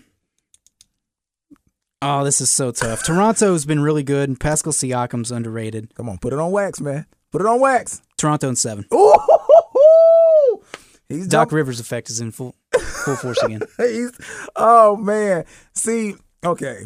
Oh, this is so tough. Toronto's been really good. And Pascal Siakam's underrated. Come on, put it on wax, man. Put it on wax. Toronto in seven. Ooh, he's Doc jumping. Rivers effect is in full full force again. Oh man. See, okay.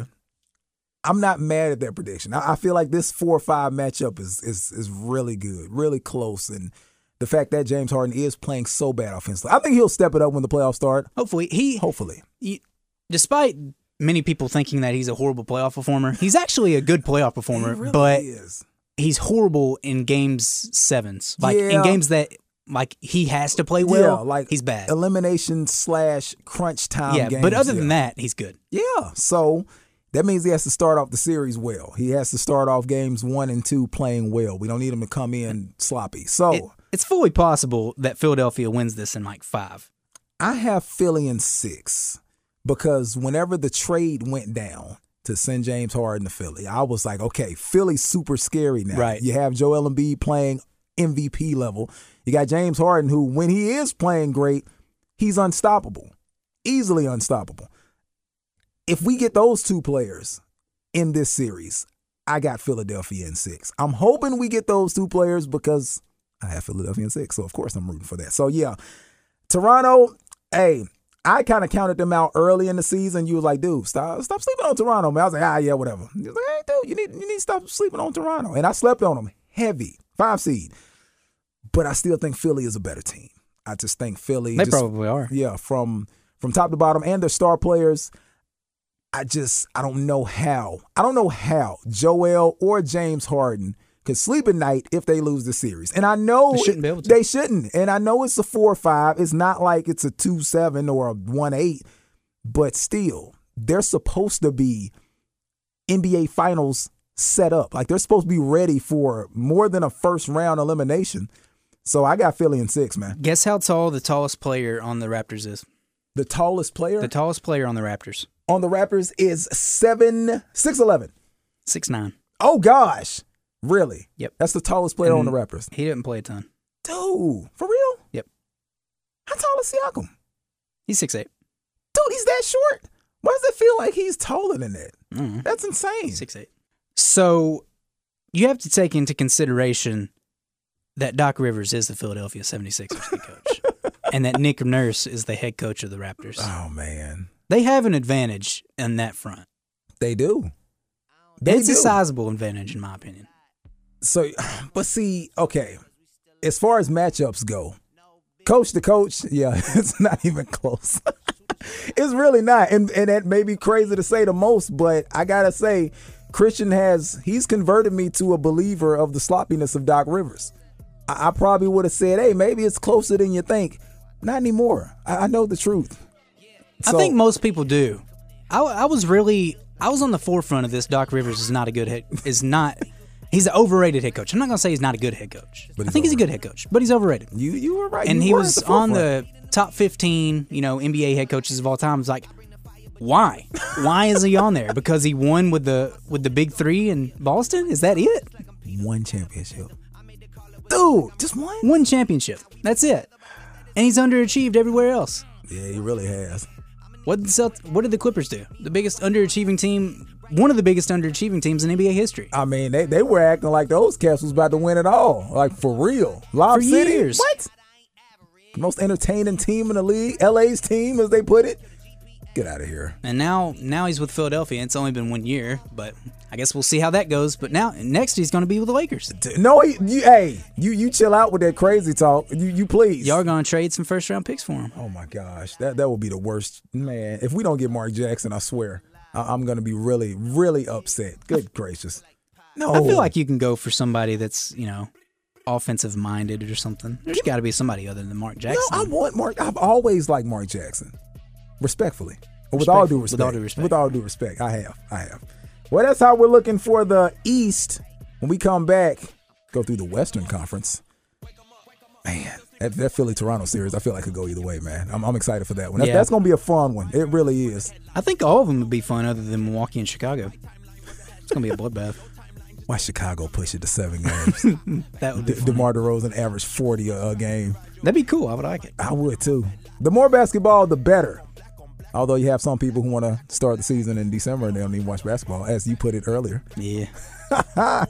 I'm not mad at that prediction. I, I feel like this four or five matchup is is is really good, really close, and the fact that James Harden is playing so bad offensively, I think he'll step it up when the playoffs start. Hopefully, he Hopefully, he- despite many people thinking that he's a horrible playoff performer, he's actually a good playoff performer. He really but is. he's horrible in games sevens, like Yeah. in games that like he has to play well. yeah, like he's bad. Elimination slash crunch time. yeah, games, but other yeah. than that, he's good. Yeah. So that means he has to start off the series well. He has to start off games one and two playing well. We don't need him to come in sloppy. So It- it's fully possible that Philadelphia wins this in like five. I have Philly in six because whenever the trade went down to send James Harden to Philly, I was like, okay, Philly's super scary now. Right. You have Joel Embiid playing MVP level. You got James Harden, who, when he is playing great, he's unstoppable, easily unstoppable. If we get those two players in this series, I got Philadelphia in six. I'm hoping we get those two players because I have Philadelphia in six. So, of course, I'm rooting for that. So, yeah, Toronto, hey, I kind of counted them out early in the season. You was like, dude, stop, stop sleeping on Toronto, man. I was like, ah, yeah, whatever. You was like, hey, dude, you need, you need to stop sleeping on Toronto. And I slept on them heavy, five seed. But I still think Philly is a better team. I just think Philly. They just- probably are. yeah, from from top to bottom, and their star players. I just I don't know how. I don't know how Joel or James Harden could sleep at night if they lose the series. And I know They shouldn't be able to. They shouldn't. And I know it's a four or five. It's not like it's a two seven or a one eight, but still, they're supposed to be NBA finals set up. Like they're supposed to be ready for more than a first round elimination. So I got Philly in six, man. Guess how tall the tallest player on the Raptors is? The tallest player The tallest player on the Raptors, on the Raptors is seven six eleven. six nine. Oh gosh, really? Yep. That's the tallest player on the Raptors. He didn't play a ton. Dude, for real? Yep. How tall is Siakam? He's six eight. Dude, he's that short. Why does it feel like he's taller than that? Mm-hmm. That's insane. Six eight. So you have to take into consideration that Doc Rivers is the Philadelphia 76ers head coach. and that Nick Nurse is the head coach of the Raptors. Oh man, They have an advantage in that front. they do. They it's do. a sizable advantage in my opinion. So, but see, okay, as far as matchups go, coach to coach, yeah, it's not even close. it's really not, and and that may be crazy to say the most, but I gotta say, Christian has he's converted me to a believer of the sloppiness of Doc Rivers. I, I probably would have said, hey, maybe it's closer than you think. Not anymore. I, I know the truth. I think most people do. I, I was really I was on the forefront of this. Doc Rivers is not a good head. Is not. He's an overrated head coach. I'm not gonna say he's not a good head coach. But I think he's a good head coach, but he's overrated. You you were right, and You he was on the top 15, you know, NBA head coaches of all time. It's like, why? Why is he on there? Because he won with the with the big three in Boston? Is that it? one championship. Dude, just one. One championship. That's it. And he's underachieved everywhere else. Yeah, he really has. What did the Celt- what did the Clippers do? The biggest underachieving team, one of the biggest underachieving teams in NBA history. I mean, they, they were acting like those Cavs was about to win it all, like for real. Lob For City, years. what? Most entertaining team in the league, LA's team, as they put it. Get out of here. And now now he's with Philadelphia. It's only been one year, but I guess we'll see how that goes. But now next he's going to be with the Lakers. No, he- you, hey, you you chill out with that crazy talk. You you please. Y'all going to trade some first round picks for him. Oh my gosh, that that would be the worst, man. If we don't get Mark Jackson, I swear, I, I'm gonna be really really upset. Good gracious. No, I feel like you can go for somebody that's you know offensive minded or something. There's got to be somebody other than Mark Jackson. no. I want Mark. I've always liked Mark Jackson, respectfully, with all due respect. with all due respect. With all due respect, I have, I have. Well, that's how we're looking for the East. When we come back, go through the Western Conference. Man, that, that Philly Toronto series, I feel like could go either way, man. I'm, I'm excited for that one. That, Yeah. That's gonna be a fun one. It really is. I think all of them would be fun other than Milwaukee and Chicago. It's gonna be a bloodbath. Why Chicago push it to seven games? That would be De-. DeMar DeRozan averaged 40 a, a game. That'd be cool. I would like it. I would too. The more basketball, the better. Although you have some people who want to start the season in December and they don't even watch basketball, as you put it earlier. Yeah,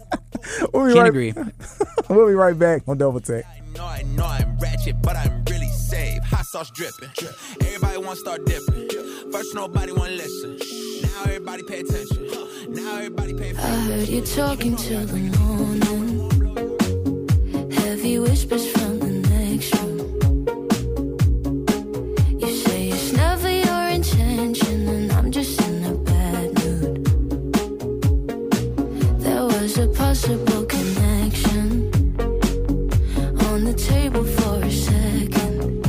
We'll be, can't right, agree. we'll be right back on Double Tech. know I know I'm ratchet, but I'm really safe. Hot sauce dripping. Everybody want to start dipping. First, nobody want to listen. Now everybody pay attention. Now everybody pay I attention. heard you talking till the morning. Heavy whispers from was a possible connection on the table for a second.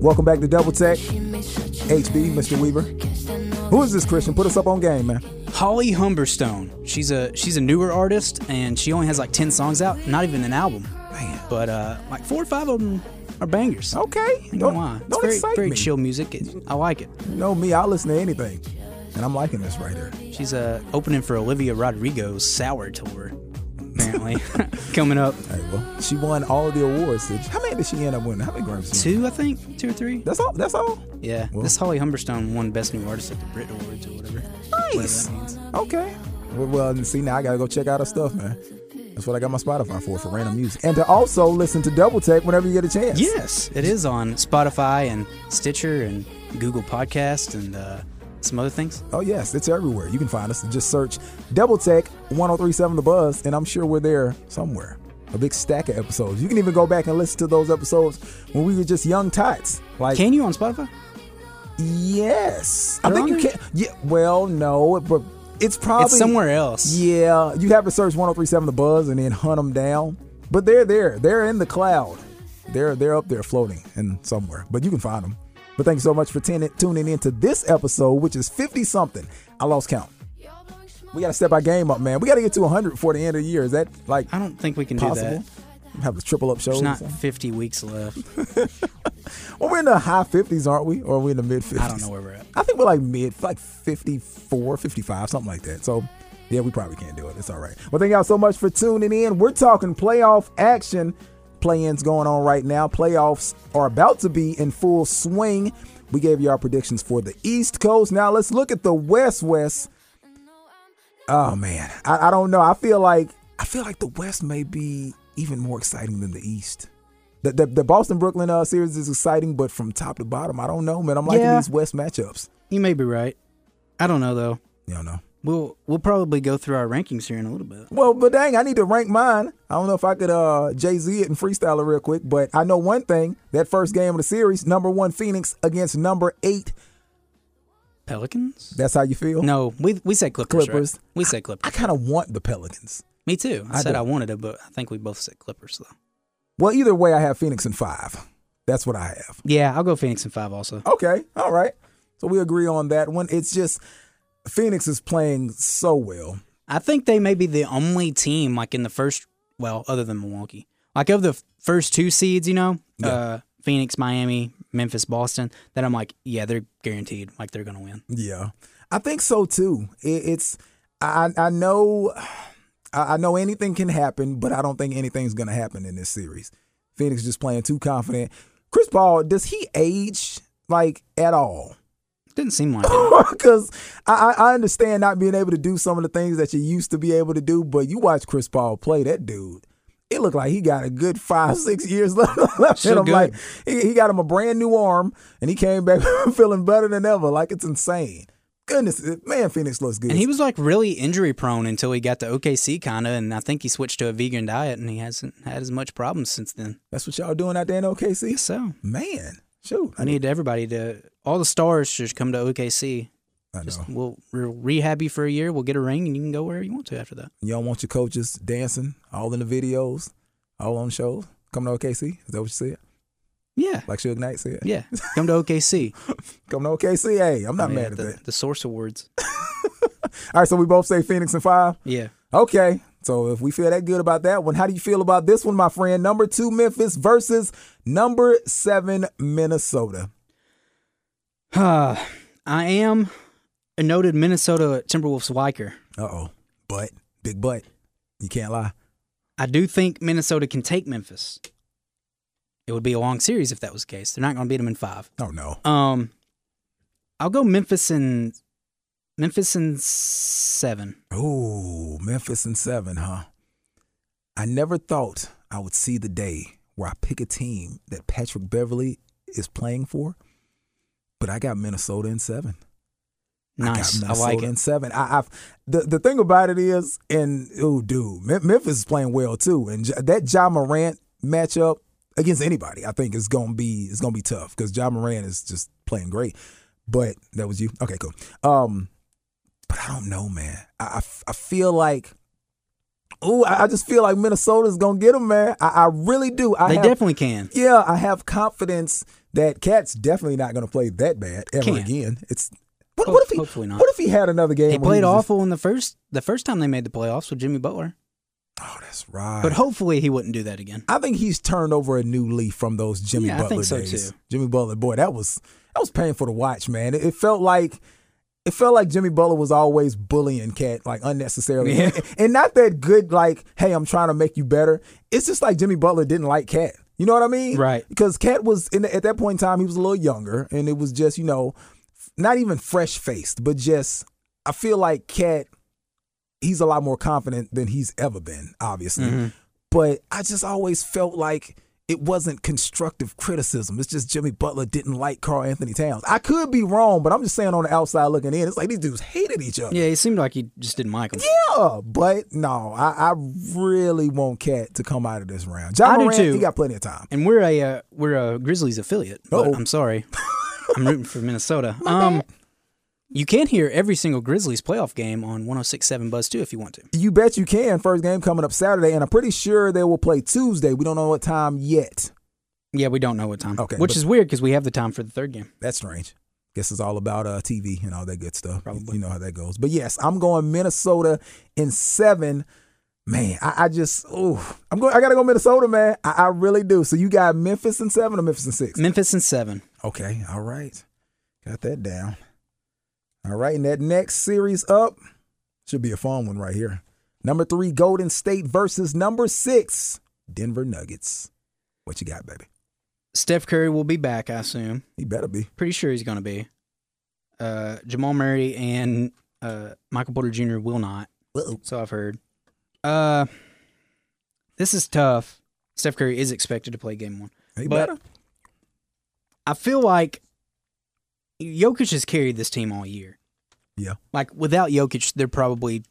Welcome back to Double Tech. She made such a HB, Mr. Weaver. guess I know Who is this Christian? Put us up on game, man. Holly Humberstone. She's a she's a newer artist, and she only has like ten songs out. Not even an album, Man. but uh, like four or five of them are bangers. Okay. I don't know why. It's don't very excite very me. chill music. It, I like it. You know me, I'll listen to anything. And I'm liking this right here. She's uh, opening for Olivia Rodrigo's Sour tour, apparently coming up. Hey, well, she won all of the awards. How many did she end up winning? How many Grammys? Two, I think, two or three. That's all. That's all. Yeah, Well- this Holly Humberstone won Best New Artist at the Brit Awards or whatever. Whatever Nice. means. Okay. Well, well, see now I gotta go check out her stuff, man. That's what I got my Spotify for for random music, and to also listen to Double Tech whenever you get a chance. Yes, it is on Spotify and Stitcher and Google Podcast and uh, some other things. Oh yes, it's everywhere. You can find us. Just search Double Tech 1037 The Buzz, and I'm sure we're there somewhere. A big stack of episodes. You can even go back and listen to those episodes when we were just young tots. Like Can you on Spotify? yes, I They're think you can. Yeah. Well, no, but it's probably It's somewhere else. Yeah, you have to search 1037 The Buzz and then hunt them down. But they're there. They're in the cloud. They're they're up there floating and somewhere. But you can find them. But thank you so much for tuning tuning in to this episode, which is 50 something. I lost count. We got to step our game up, man. We got to get to 100 before the end of the year. Is that like I don't think we can possible? do that. Have the triple up show. There's not 50 weeks left. Well, we're in the high 50s, aren't we? Or are we in the mid 50s? I don't know where we're at. I think we're like mid, like 54, 55, something like that. So, yeah, we probably can't do it. It's all right. Well, thank y'all so much for tuning in. We're talking playoff action. Play-ins going on right now. Playoffs are about to be in full swing. We gave you our predictions for the East Coast. Now let's look at the West West. Oh man, I, I don't know. I feel like I feel like the West may be even more exciting than the East. The the, the Boston Brooklyn uh, series is exciting, but from top to bottom, I don't know, man. I'm liking Yeah. these West matchups. You may be right. I don't know though. You don't know. We'll we'll probably go through our rankings here in a little bit. Well, but dang, I need to rank mine. I don't know if I could uh Jay Z it and freestyle it real quick, but I know one thing: that first game of the series, number one Phoenix against number eight. Pelicans? That's how you feel. No, we we said Clippers. Clippers. Right? We said Clippers. I Clippers. kind of want the Pelicans. Me too. I, I said do. I wanted it, but I think we both said Clippers though. Well, either way, I have Phoenix in five. That's what I have. Yeah, I'll go Phoenix in five also. Okay, all right. So we agree on that one. It's just Phoenix is playing so well. I think they may be the only team like in the first well, other than Milwaukee. Like of the first two seeds, you know, uh Phoenix, Miami, Memphis, Boston, that I'm like, yeah, they're guaranteed like they're gonna win. Yeah, I think so too. It, it's I I know I, I know anything can happen, but I don't think anything's gonna happen in this series. Phoenix just playing too confident. Chris Paul, does he age like at all? Didn't seem like it. Because I, I I understand not being able to do some of the things that you used to be able to do, but you watch Chris Paul play that dude. It looked like he got a good five, six years left, left in Sure him. good. Like he, he got him a brand new arm, and he came back feeling better than ever. Like it's insane. Goodness, man, Phoenix looks good. And he was like really injury prone until he got to OKC kind of, and I think he switched to a vegan diet, and he hasn't had as much problems since then. That's what y'all doing out there in OKC. So Man, shoot, I need everybody to, all the stars should come to OKC. I know. Just we'll re- rehab you for a year. We'll get a ring, and you can go wherever you want to after that. Don't want your coaches dancing all in the videos, all on shows. Come to OKC. Is that what you said? Yeah, Like Suge Knight said. yeah. Come to OKC. Come to OKC. Hey, I'm not Oh, yeah, mad at the, that. The Source Awards. All right, so we both say Phoenix and five. Yeah. Okay. So if we feel that good about that one, how do you feel about this one, my friend? Number two, Memphis versus number seven, Minnesota. Uh, I am a noted Minnesota Timberwolves liker. Uh oh. But, big but. You can't lie. I do think Minnesota can take Memphis. It would be a long series if that was the case. They're not going to beat them in five. Oh no. Um, I'll go Memphis and Memphis and seven. Oh, Memphis and seven, huh? I never thought I would see the day where I pick a team that Patrick Beverley is playing for, but I got Minnesota in seven. Nice. I, I, like Minnesota in it. seven. I, I've the the thing about it is, and oh, dude, Memphis is playing well too, and that Ja Morant matchup against anybody, I think is gonna be is gonna be tough because Ja Morant is just playing great. But that was you. Okay, cool. Um, but I don't know, man. I I feel like. Ooh, I I just feel like Minnesota's gonna get them, man. I, I really do. I They have- definitely can. yeah, I have confidence that Cat's definitely not going to play that bad ever Can't. again. It's what, Ho- what if he? hopefully not. What if he had another game? He where played was just- awful in the first the first time they made the playoffs with Jimmy Butler. oh, that's right. But hopefully he wouldn't do that again. I think he's turned over a new leaf from those Jimmy Yeah, I Butler think so, days. too. Jimmy Butler, boy, that was that was painful to watch, man. It, it felt like. It felt like Jimmy Butler was always bullying Cat like unnecessarily, Yeah. and, not that good. Like, hey, I'm trying to make you better. It's just like Jimmy Butler didn't like Cat. You know what I mean? Right. Because Cat was in the, at that point in time, he was a little younger, and it was just you know, not even fresh faced, but just I feel like Cat, he's a lot more confident than he's ever been, obviously. Mm-hmm. But I just always felt like it wasn't constructive criticism. It's just Jimmy Butler didn't like Karl-Anthony Towns. I could be wrong, but I'm just saying on the outside looking in, it's like these dudes hated each other. Yeah, it seemed like he just didn't like him. Yeah, but no, I, I really want Cat to come out of this round. John I do too. he got plenty of time. And we're a uh, we're a Grizzlies affiliate. Uh-oh. I'm sorry. I'm rooting for Minnesota. Um, you can hear every single Grizzlies playoff game on 106.7 Buzz 2 if you want to. You bet you can. First game coming up Saturday, and I'm pretty sure they will play Tuesday. We don't know what time yet. Yeah, we don't know what time. Okay, which is weird because we have the time for the third game. That's strange. Guess it's all about uh, TV and all that good stuff. Probably. You know how that goes. But yes, I'm going Minnesota in seven. Man, I, I just oh, I'm going. I gotta go Minnesota, man. I, I really do. So you got Memphis in seven or Memphis in six? Memphis in seven. Okay, all right, got that down. All right, and that next series up should be a fun one right here. Number three, Golden State versus number six, Denver Nuggets. What you got, baby? Steph Curry will be back, I assume. He better be. Pretty sure he's going to be. Uh, Jamal Murray and uh, Michael Porter Jr. will not. Uh-oh. So I've heard. Uh, this is tough. Steph Curry is expected to play game one. He But- better. I feel like Jokic has carried this team all year. Yeah. Like without Jokic, they're probably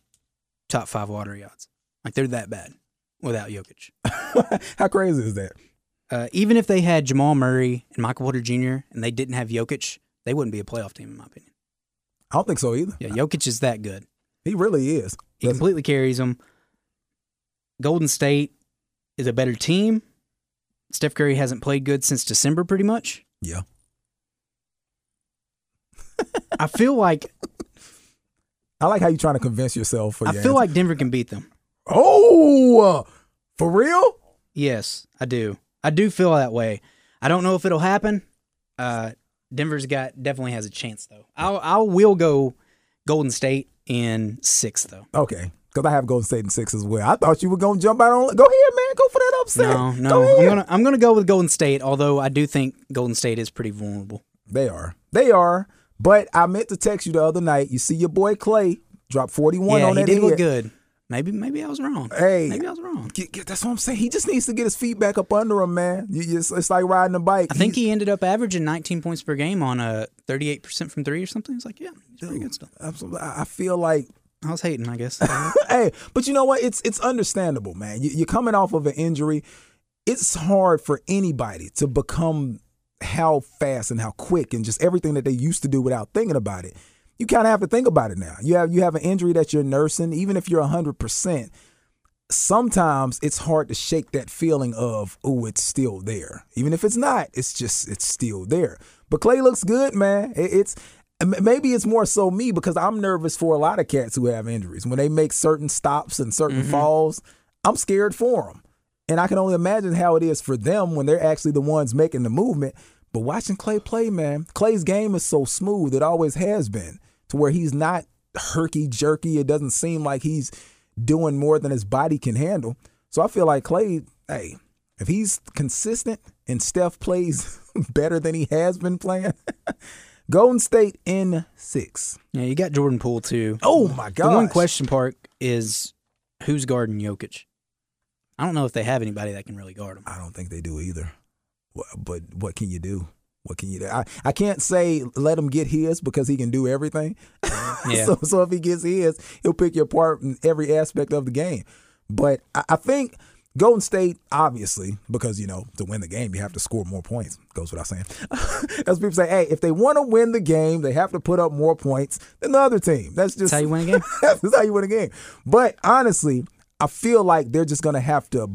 top five lottery odds. Like they're that bad without Jokic. How crazy is that? Uh, even if they had Jamal Murray and Michael Porter Jr. and they didn't have Jokic, they wouldn't be a playoff team in my opinion. I don't think so either. Yeah, Jokic is that good. He really is. He Doesn't- completely carries them. Golden State is a better team. Steph Curry hasn't played good since December, pretty much. Yeah. I feel like I like how you're trying to convince yourself. For I your feel answer. like Denver can beat them. oh, uh, for real? Yes, I do. I do feel that way. I don't know if it'll happen. Uh, Denver's got definitely has a chance though. I'll I will go Golden State in six though. Okay, because I have Golden State in six as well. I thought you were gonna jump out on. Go ahead, man. Go for that upset. No, no. I'm gonna I'm gonna go with Golden State. Although I do think Golden State is pretty vulnerable. They are. They are. But I meant to text you the other night. You see your boy Clay drop forty one yeah, on he that did look good. Maybe maybe I was wrong. Hey. maybe I was wrong. Get- get- that's what I'm saying. He just needs to get his feet back up under him, man. It's, it's like riding a bike. I think He's- he ended up averaging 19 points per game on uh, a 38% from three or something. It's like, yeah, it's pretty good stuff. Absolutely. I I feel like I was hating, I guess. hey, but you know what? It's it's understandable, man. You, you're coming off of an injury. It's hard for anybody to become how fast and how quick and just everything that they used to do without thinking about it. You kind of have to think about it now. You have you have an injury that you're nursing, even if you're hundred percent. Sometimes it's hard to shake that feeling of oh, it's still there. Even if it's not, it's just it's still there. But Clay looks good, man. It- It's Maybe it's more so me because I'm nervous for a lot of cats who have injuries. When they make certain stops and certain mm-hmm. falls, I'm scared for them. And I can only imagine how it is for them when they're actually the ones making the movement. But watching Clay play, man, Clay's game is so smooth. It always has been to where he's not herky jerky. It doesn't seem like he's doing more than his body can handle. So I feel like Clay, hey, if he's consistent and Steph plays better than he has been playing, Golden State in six. Yeah, you got Jordan Poole too. Oh my god! The one question mark is who's guarding Jokic. I don't know if they have anybody that can really guard him. I don't think they do either. But what can you do? What can you do? I, I can't say let him get his because he can do everything. Yeah. so, so if he gets his, he'll pick you apart in every aspect of the game. But I, I think Golden State, obviously, because you know to win the game you have to score more points. Goes without saying. As people say, hey, if they want to win the game, they have to put up more points than the other team. That's just That's how you win a game. That's how you win a game. But honestly, I feel like they're just going to have to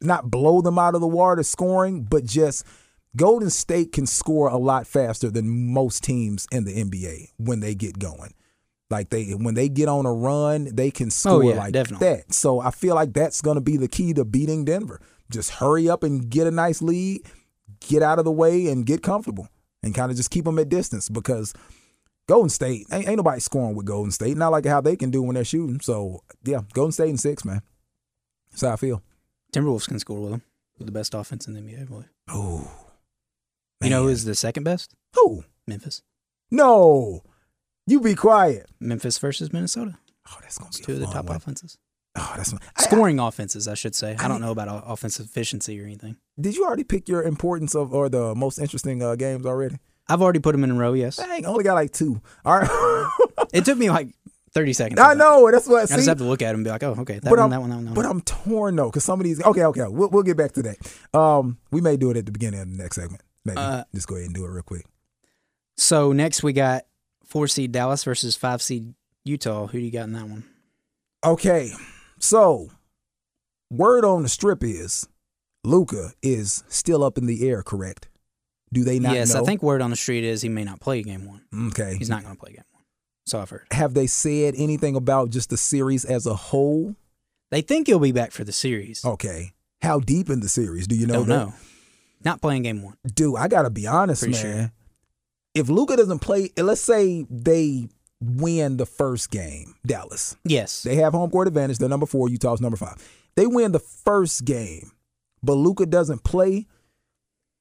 not blow them out of the water scoring, but just Golden State can score a lot faster than most teams in the NBA when they get going. Like they when they get on a run, they can oh, score yeah, like definitely. that. So I feel like that's going to be the key to beating Denver. Just hurry up and get a nice lead, get out of the way and get comfortable and kind of just keep them at distance because Golden State ain't, ain't nobody scoring with Golden State. Not like how they can do when they're shooting. So yeah, Golden State in six, man. That's how I feel. Timberwolves can score with them. With the best offense in the NBA, I believe. Oh, You know who's the second best? who? Memphis. No, you be quiet. Memphis versus Minnesota. Oh, that's gonna It's be two of the top one. offenses. Oh, that's I- Scoring offenses, I should say. I, I don't mean- know about offensive efficiency or anything. Did you already pick your importance of or the most interesting uh, games already? I've already put them in a row. Yes, Dang, I only got like two. All right. it took me like thirty seconds. I know. That's what. I See, just have to look at them and be like, oh, okay, that but one, I'm, that one, that one, that but one. I'm torn though, because some of these. Okay, okay, we'll, we'll get back to that. Um, we may do it at the beginning of the next segment. Maybe Uh, just go ahead and do it real quick. So next we got four seed Dallas versus five seed Utah. Who do you got in that one? Okay, so word on the strip is Luka is still up in the air. Correct? Do they not yes, know? I think word on the street is he may not play game one. Okay. He's not going to play game one. So I've heard. Have they said anything about just the series as a whole? They think he'll be back for the series. Okay. How deep in the series do you know? Don't that? know. Not playing game one. Dude, I gotta be honest, Pretty man. sure. If Luka doesn't play, let's say they win the first game, Dallas. Yes. They have home court advantage. They're number four. Utah's number five. They win the first game, but Luka doesn't play.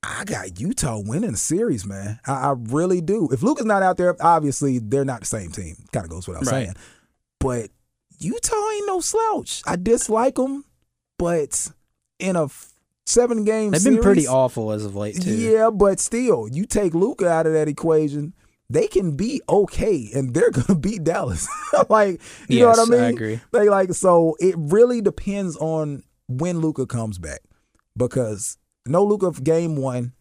I got Utah winning the series, man. I, I really do. If Luka's not out there, obviously they're not the same team. Kind of goes without Right. saying. But Utah ain't no slouch. I dislike them, but in a seven game They've series, been pretty awful as of late too. yeah, but still, you take Luka out of that equation, they can be okay, and they're gonna beat Dallas. like, you know what I mean? I agree. They like so. It really depends on when Luka comes back, because no Luka game one.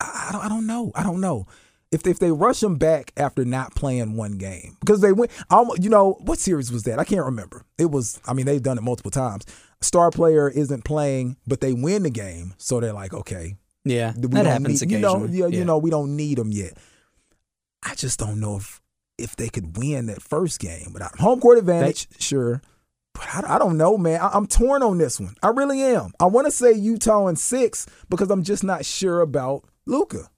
I, I don't. I don't know. I don't know. If, if they rush him back after not playing one game because they went, almost, you know, what series was that? I can't remember. It was, I mean, they've done it multiple times. Star player isn't playing, but they win the game, so they're like, okay, Yeah, we that happens need, you know, occasionally. yeah, you know, we don't need them yet. I just don't know if if they could win that first game without home court advantage. sure, but I, I don't know, man. I, I'm torn on this one. I really am. I want to say Utah in six because I'm just not sure about Luka.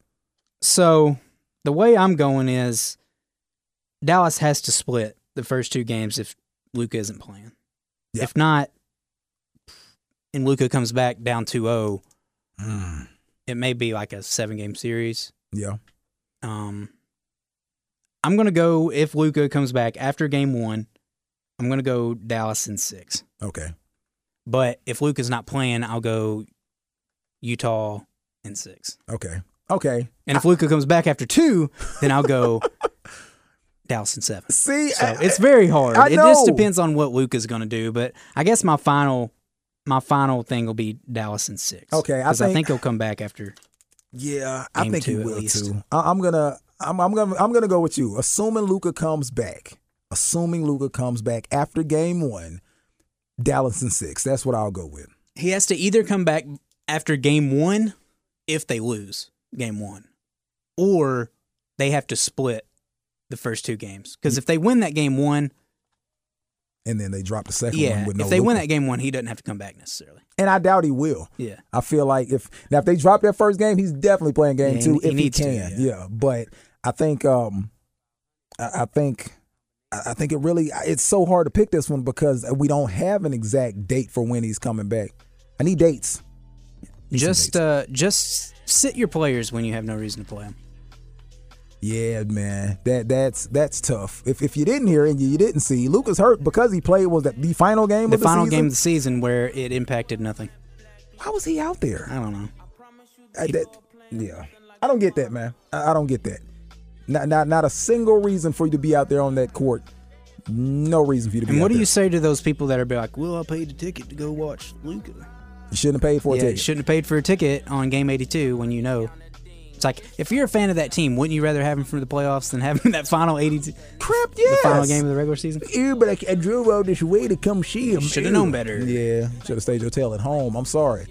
So the way I'm going is Dallas has to split the first two games if Luka isn't playing. Yeah. If not, and Luka comes back down 2-0, it may be like a seven game series. Yeah. Um, I'm gonna go if Luka comes back after game one. I'm gonna go Dallas in six. Okay. But if Luka's not playing, I'll go Utah in six. Okay. Okay. And if Luka comes back after two, then I'll go Dallas in seven. See, So I- it's very hard. I It just depends on what Luka's going to do. But I guess my final, my final thing will be Dallas in six. Okay, I because I, think- think he'll come back after. Yeah, I think he will least. too. I, I'm gonna, I'm, I'm gonna, I'm gonna go with you. Assuming Luka comes back, assuming Luka comes back after game one, Dallas in six. That's what I'll go with. He has to either come back after game one, if they lose game one, or they have to split the first two games. Because if they win that game one, And then they drop the second yeah, one with no. if they win that game one, he doesn't have to come back necessarily. and I doubt he will. Yeah. I feel like if now if they drop that first game, he's definitely playing game Yeah, two he- he if he to, can. yeah. yeah. but I think, um, I, I think. I think it really it's so hard to pick this one because we don't have an exact date for when he's coming back. I need dates. Need Just dates. uh, just sit your players when you have no reason to play them. Yeah, man, that that's that's tough. If if you didn't hear and you, you didn't see, Luka's hurt because he played was that the final game The of the final season? game of the season where it impacted nothing. Why was he out there? I don't know. I, that, yeah, I don't get that, man. I, I don't get that. Not not not a single reason for you to be out there on that court. No reason for you to be. There. And what do there. you say to those people that are be like, "Well, I paid a ticket to go watch Luka." You shouldn't have paid for a Yeah, you ticket. shouldn't have paid for a ticket on game 82 when you know. It's like if you're a fan of that team, wouldn't you rather have him for the playoffs than having that final 82, Crap, the final game of the regular season? Yeah, but I, I drove all this way to come see him. Shoulda known better. Yeah, should have stayed your tail at home. I'm sorry.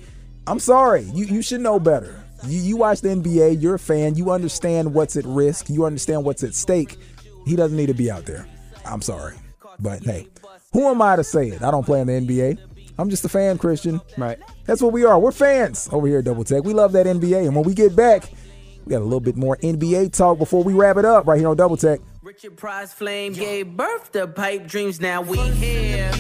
I'm sorry. You you should know better. You you watch the NBA. You're a fan. You understand what's at risk. You understand what's at stake. He doesn't need to be out there. I'm sorry, but hey, who am I to say it? I don't play in the NBA. I'm just a fan, Christian. Right. That's what we are. We're fans over here at Double Tech. We love that NBA. And when we get back, we got a little bit more NBA talk before we wrap it up right here on Double Tech. Richard Price Flame gave birth to pipe dreams. Now we here.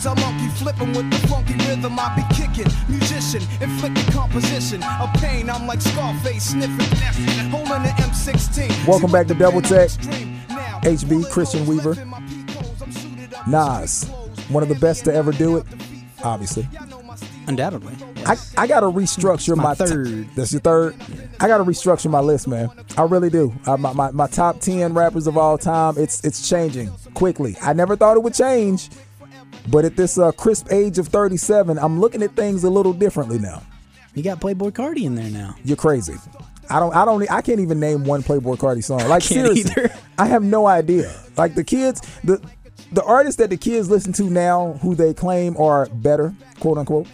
Rappers are monkey flipping with the funky rhythm I be kicking. Musician, inflicting composition of pain. I'm like Scarface sniffing, holding the M16. Welcome back to Double Tech. HB HB, Christian Weaver. Nas, one of the best to ever do it, obviously. Undoubtedly. I, I got to restructure My my, t- third. that's your third. I got to restructure my list, man. I really do. Uh, my, my my top ten rappers of all time. It's it's changing quickly. I never thought it would change, but at this uh, crisp age of 37, I'm looking at things a little differently now. You got Playboi Carti in there now. You're crazy. I don't. I don't. I can't even name one Playboi Carti song. Like can't seriously, either. I have no idea. Like the kids, the the artists that the kids listen to now, who they claim are better, quote unquote.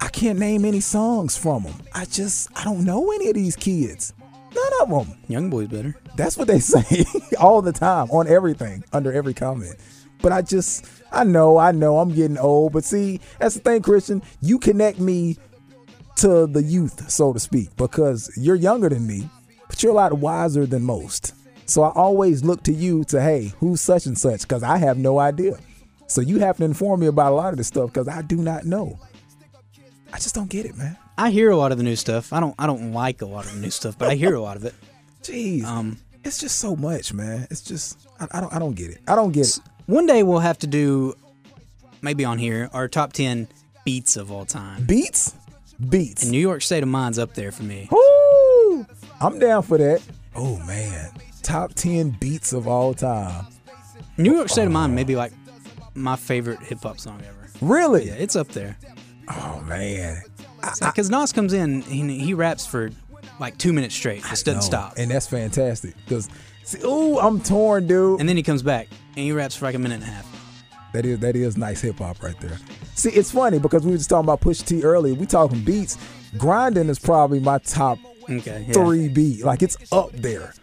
I can't name any songs from them. I just I don't know any of these kids. None of them. Young boy's better. That's what they say all the time on everything, under every comment. But I just, I know, I know, I'm getting old. But see, that's the thing, Christian. You connect me to the youth, so to speak, because you're younger than me, but you're a lot wiser than most. So I always look to you to, hey, who's such and such? Because I have no idea. So you have to inform me about a lot of this stuff because I do not know. I just don't get it, man. I hear a lot of the new stuff. I don't. I don't like a lot of the new stuff, but I hear a lot of it. Jeez, Um, it's just so much, man. It's just I, I don't I don't get it. I don't get it. One day we'll have to do, maybe on here, our top ten beats of all time. Beats, beats. And New York State of Mind's up there for me. Woo! I'm down for that. Oh man, top ten beats of all time. New York State of Mind may be like my favorite hip hop song ever. Really? Yeah, it's up there. Oh man, Because Nas comes in, he, he raps for like two minutes straight, just doesn't stop. and that's fantastic. Because, ooh, I'm torn, dude. And then he comes back and he raps for like a minute and a half. That is that is nice hip hop right there. See, it's funny because we were just talking about Pusha T earlier. We talking beats. Grinding is probably my top Okay, yeah. three beat. Like it's up there.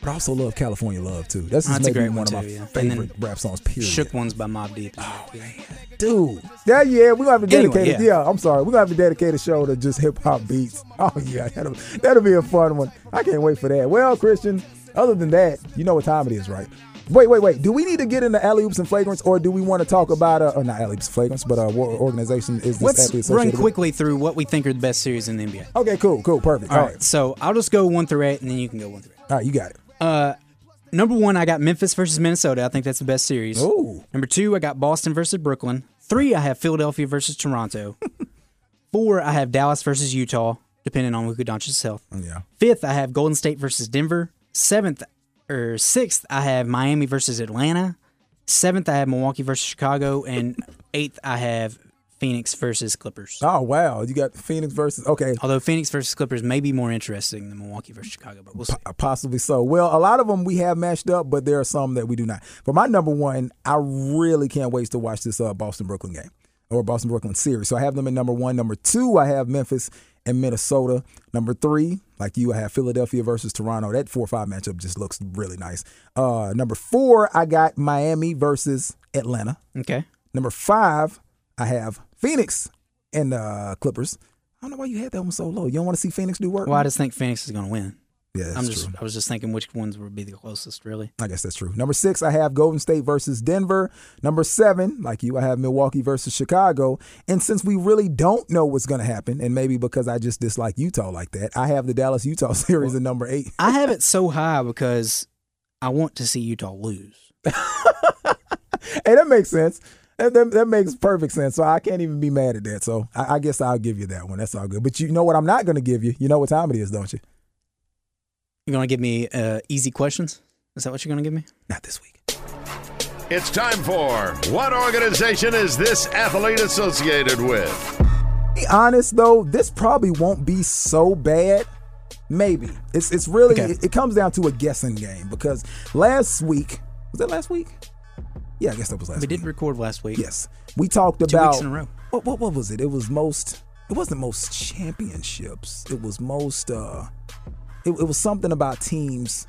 But I also love California Love too. That's just a maybe great one, one, of my too, yeah. Favorite rap songs. Period. Shook Ones by Mobb Deep. Oh man, dude. Yeah, yeah. We're gonna have to Anyway, dedicate. yeah. Yeah, I'm sorry. We're gonna have to dedicate a show to just hip hop beats. Oh yeah, that'll that'll be a fun one. I can't wait for that. Well, Christian. Other than that, you know what time it is, right? Wait, wait, wait. Do we need to get into alley oops and flagrants, or do we want to talk about uh, or not alley oops and flagrants, but uh, what organization is this Let's run with? quickly through what we think are the best series in the NBA. Okay, cool, cool, perfect. All right, so I'll just go one through eight, and then you can go one through eight. all right, you got it. Uh, number one, I got Memphis versus Minnesota. I think that's the best series. Ooh. Number two, I got Boston versus Brooklyn. Three, I have Philadelphia versus Toronto. Four, I have Dallas versus Utah, depending on Luka Doncic's health. Yeah. Fifth, I have Golden State versus Denver. Seventh or sixth, I have Miami versus Atlanta. Seventh, I have Milwaukee versus Chicago, and eighth, I have Phoenix versus Clippers. Oh wow, you got Phoenix versus okay. Although Phoenix versus Clippers may be more interesting than Milwaukee versus Chicago, but we'll see. Possibly so. Well, a lot of them we have matched up, but there are some that we do not. For my number one, I really can't wait to watch this uh, Boston Brooklyn game or Boston Brooklyn series. So I have them in number one. Number two, I have Memphis and Minnesota. Number three, like you, I have Philadelphia versus Toronto. That four or five matchup just looks really nice. Uh, number four, I got Miami versus Atlanta. Okay. Number five, I have Phoenix and uh, Clippers. I don't know why you had that one so low. You don't want to see Phoenix do work? Well, I just think Phoenix is going to win. Yeah, I'm just, true. I was just thinking which ones would be the closest, really. I guess that's true. Number six, I have Golden State versus Denver. Number seven, like you, I have Milwaukee versus Chicago. And since we really don't know what's going to happen, and maybe because I just dislike Utah like that, I have the Dallas Utah series at number eight. I have it so high because I want to see Utah lose. hey, that makes sense. That, that, that makes perfect sense. So I can't even be mad at that. So I, I guess I'll give you that one. That's all good. But you know what I'm not going to give you? You know what time it is, don't you? You're going to give me uh, easy questions? Is that what you're going to give me? Not this week. It's time for What Organization is this athlete associated with? be honest though, this probably won't be so bad. Maybe it's it's really Okay. it, it comes down to a guessing game because last week was that last week? Yeah, I guess that was last We week. We did record last week. Yes, we talked Two about weeks in a row. What, what what was it? It was most. It wasn't most championships. It was most. uh It, it was something about teams.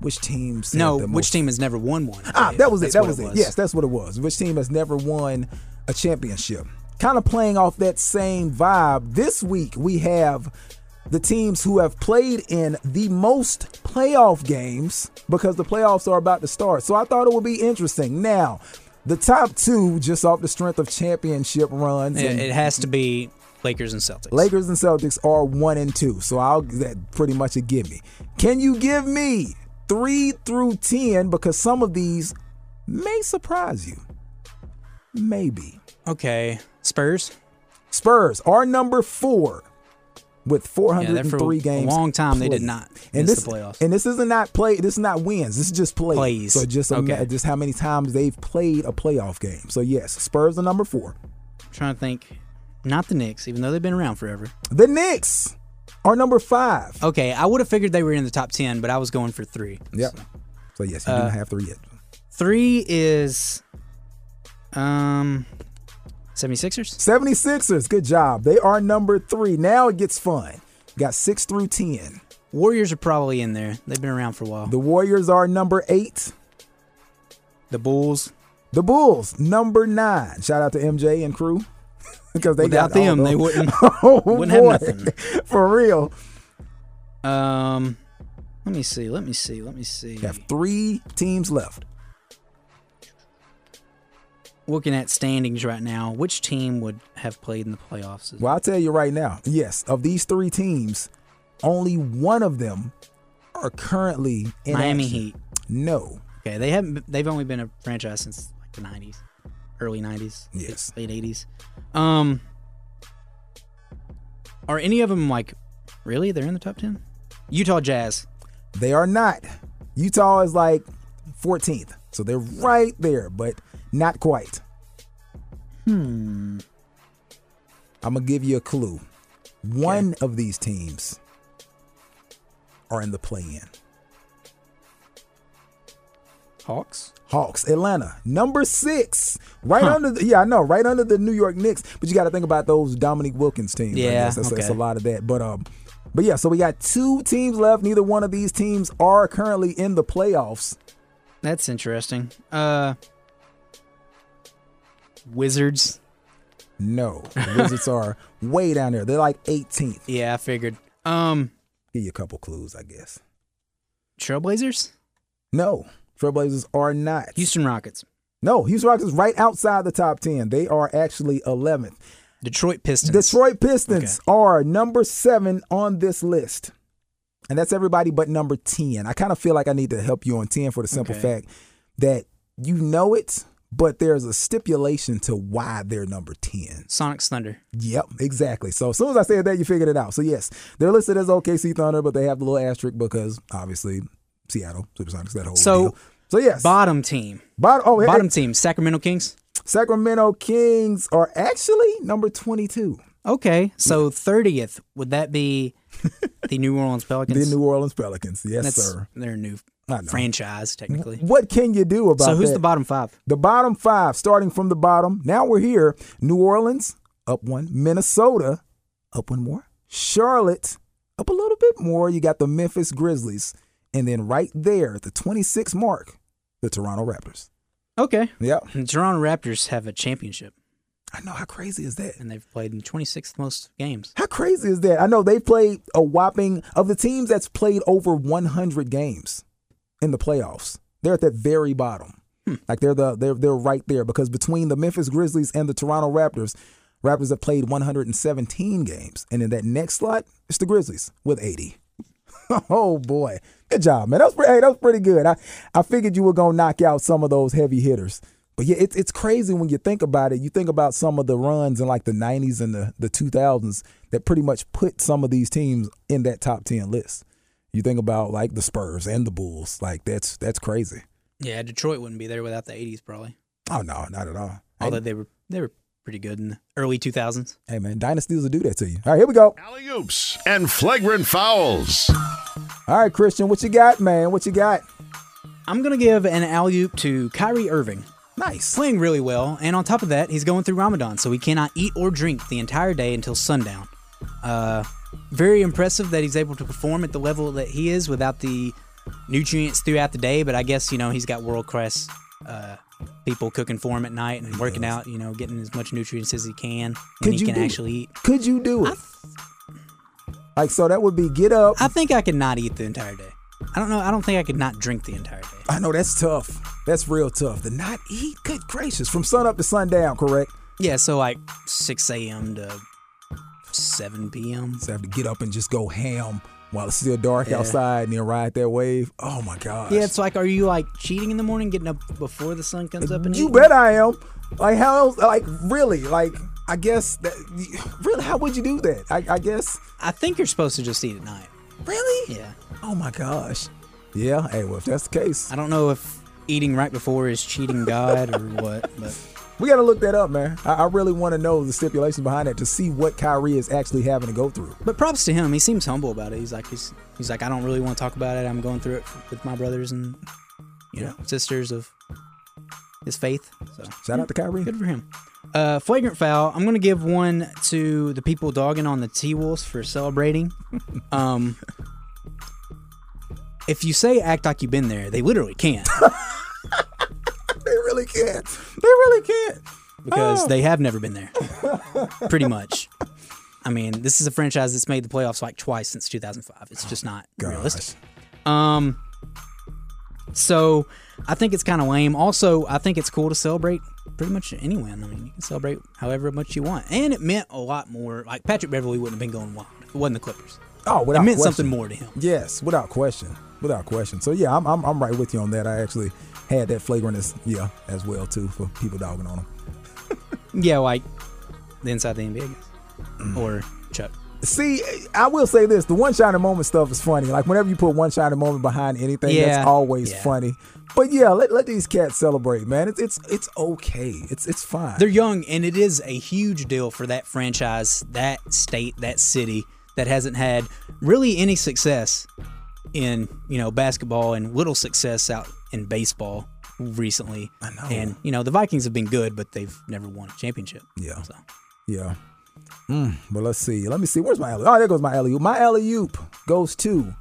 Which teams? No, which most- team has never won one? Ah, that was it. That was it. Yes, that's what it was. Which team has never won a championship? Kind of playing off that same vibe. This week we have the teams who have played in the most playoff games because the playoffs are about to start. So I thought it would be interesting. Now, the top two, just off the strength of championship runs, It, and it has to be Lakers and Celtics. Lakers and Celtics are one and two. So I'll that pretty much a give me. Can you give me three through ten? Because some of these may surprise you. Maybe. Okay. Spurs. Spurs are number four with Yeah, for 403 a games. long time they did played. not and this, the playoffs. And this isn't not play. This is not wins. This is just play. Plays. So just Okay. just how many times they've played a playoff game. So yes, Spurs are number four. I'm trying to think. Not the Knicks, even though they've been around forever. The Knicks are number five. Okay, I would have figured they were in the top ten, but I was going for three. Yep. So yes, you Uh, do have three yet. Three is um 76ers? 76ers, good job. They are number three. Now it gets fun. Got six through 10. Warriors are probably in there. They've been around for a while. The Warriors are number eight. The Bulls. The Bulls, number nine. Shout out to MJ and crew. Because they Without them, they wouldn't- oh, wouldn't have nothing. For real. Um let me see, let me see, let me see. You have three teams left. Looking at standings right now, which team would have played in the playoffs? Well, I'll tell you right now. Yes, of these three teams, only one of them are currently in Miami action. Heat. No. Okay, they haven't. They've only been a franchise since like the '90s, early '90s, Yes. late '80s. Um, are any of them like really? They're in the top ten. Utah Jazz. They are not. Utah is like 14th. So they're right there, but not quite. Hmm. I'm going to give you a clue. One of these teams are in the play in. Hawks. Hawks, Atlanta, number six, right Huh. under the yeah, I know, right under the New York Knicks. But you got to think about those Dominique Wilkins teams. Yeah, that's, that's a lot of that. But um, but yeah, so we got two teams left. Neither one of these teams are currently in the playoffs. That's interesting. Uh, Wizards. No, Wizards are way down there. They're like 18th. Yeah, I figured. Um, Give you a couple clues, I guess. Trailblazers. No, Trailblazers are not. Houston Rockets. No, Houston Rockets right outside the top 10. They are actually 11th. Detroit Pistons. Detroit Pistons are number seven on this list. And that's everybody but number 10. I kind of feel like I need to help you on 10 for the simple Okay. fact that you know it, but there's a stipulation to why they're number 10. Sonic's Thunder. Yep, exactly. So as soon as I said that, you figured it out. So yes, they're listed as OKC Thunder, but they have the little asterisk because obviously Seattle Supersonics that whole So, deal. So yes, Bottom team. bottom, oh, hey, Bottom team. Sacramento Kings. Sacramento Kings are actually number 22. Okay, so thirtieth would that be the New Orleans Pelicans? The New Orleans Pelicans. Yes, That's sir. their new franchise, technically. What can you do about So who's that? the bottom five? The bottom five, starting from the bottom. Now we're here. New Orleans up one. Minnesota up one more. Charlotte up a little bit more. You got the Memphis Grizzlies. And then right there at the 26 mark, the Toronto Raptors. Okay. Yep. And Toronto Raptors have a championship, I know. How crazy is that? and they've played in 26th most games. How crazy is that? I know they've played a whopping of the teams that's played over 100 games in the playoffs. They're at that very bottom. Hmm. Like they're the they're they're right there because between the Memphis Grizzlies and the Toronto Raptors, Raptors have played 117 games, and in that next slot, it's the Grizzlies with 80. oh boy, good job, man. That was pre- hey, that was pretty good. I I figured you were gonna knock out some of those heavy hitters. But yeah, it's it's crazy when you think about it. You think about some of the runs in like the '90s and the the 2000s that pretty much put some of these teams in that top 10 list. You think about like the Spurs and the Bulls. Like that's that's crazy. Yeah, Detroit wouldn't be there without the 80s probably. Oh no, not at all. Although Hey, they were they were pretty good in the early 2000s. hey man, dynasties will do that to you. All right, here we go. Alley oops and flagrant fouls. All right, Christian, what you got, man? What you got? I'm gonna give an alley oop to Kyrie Irving. Nice. Playing really well, and on top of that, he's going through Ramadan, so he cannot eat or drink the entire day until sundown. Uh, very impressive that he's able to perform at the level that he is without the nutrients throughout the day. But I guess you know he's got world class uh, people cooking for him at night and working out. You know, getting as much nutrients as he can when Could he you can do it? actually eat. Could you do it? Like so that would be get up. I think I could not eat the entire day. I don't know. I don't think I could not drink the entire day. I know that's tough. That's real tough. To not eat, good gracious, from sun up to sundown, correct? Yeah, so like 6 a.m. to 7 p.m. So I have to get up and just go ham while it's still dark Yeah. outside and then ride that wave. Oh my gosh. Yeah, it's like, are you like cheating in the morning, getting up before the sun comes uh, up? And you eating? bet I am. Like how else? Like really? Like I guess that. Really, how would you do that? I, I guess. I think you're supposed to just eat at night. Really? Yeah. Oh my gosh. Yeah. Hey, well, if that's the case, I don't know if eating right before is cheating God or what, but we got to look that up, man. I, I really want to know the stipulations behind that to see what Kyrie is actually having to go through. but props to him. He seems humble about it. He's like he's he's like I don't really want to talk about it. I'm going through it with my brothers and you know sisters of his faith. So Shout out to Kyrie. Good for him. Uh, flagrant foul. I'm gonna give one to the people dogging on the T Wolves for celebrating. um, if you say act like you've been there, they literally can't They really can't. They really can't. because Oh. they have never been there. Pretty much. I mean, this is a franchise that's made the playoffs like twice since 2005. It's just not realistic. Um, so I think it's kind of lame. Also, I think it's cool to celebrate pretty much any win. I mean, you can celebrate however much you want, and it meant a lot more. Like Patrick Beverley wouldn't have been going wild it wasn't the Clippers. Oh, without it meant question. something more to him. Yes, without question. Without question. So yeah, I'm, I'm I'm right with you on that. I actually had that flagrantness, yeah, as well too for people dogging on him. Yeah, like the inside the NBA guys Mm. or. See, I will say this: the one shining moment stuff is funny. Like whenever you put one shining moment behind anything, Yeah, that's always yeah. funny. But yeah, let, let these cats celebrate, man. It's it's it's okay. It's it's fine. They're young, and it is a huge deal for that franchise, that state, that city that hasn't had really any success in you know basketball and little success out in baseball recently. I know. And you know the Vikings have been good, but they've never won a championship. Yeah. So Yeah. Mm, but let's see. Let me see. Where's my alley? Oh, there goes my alley oop. My alley oop goes to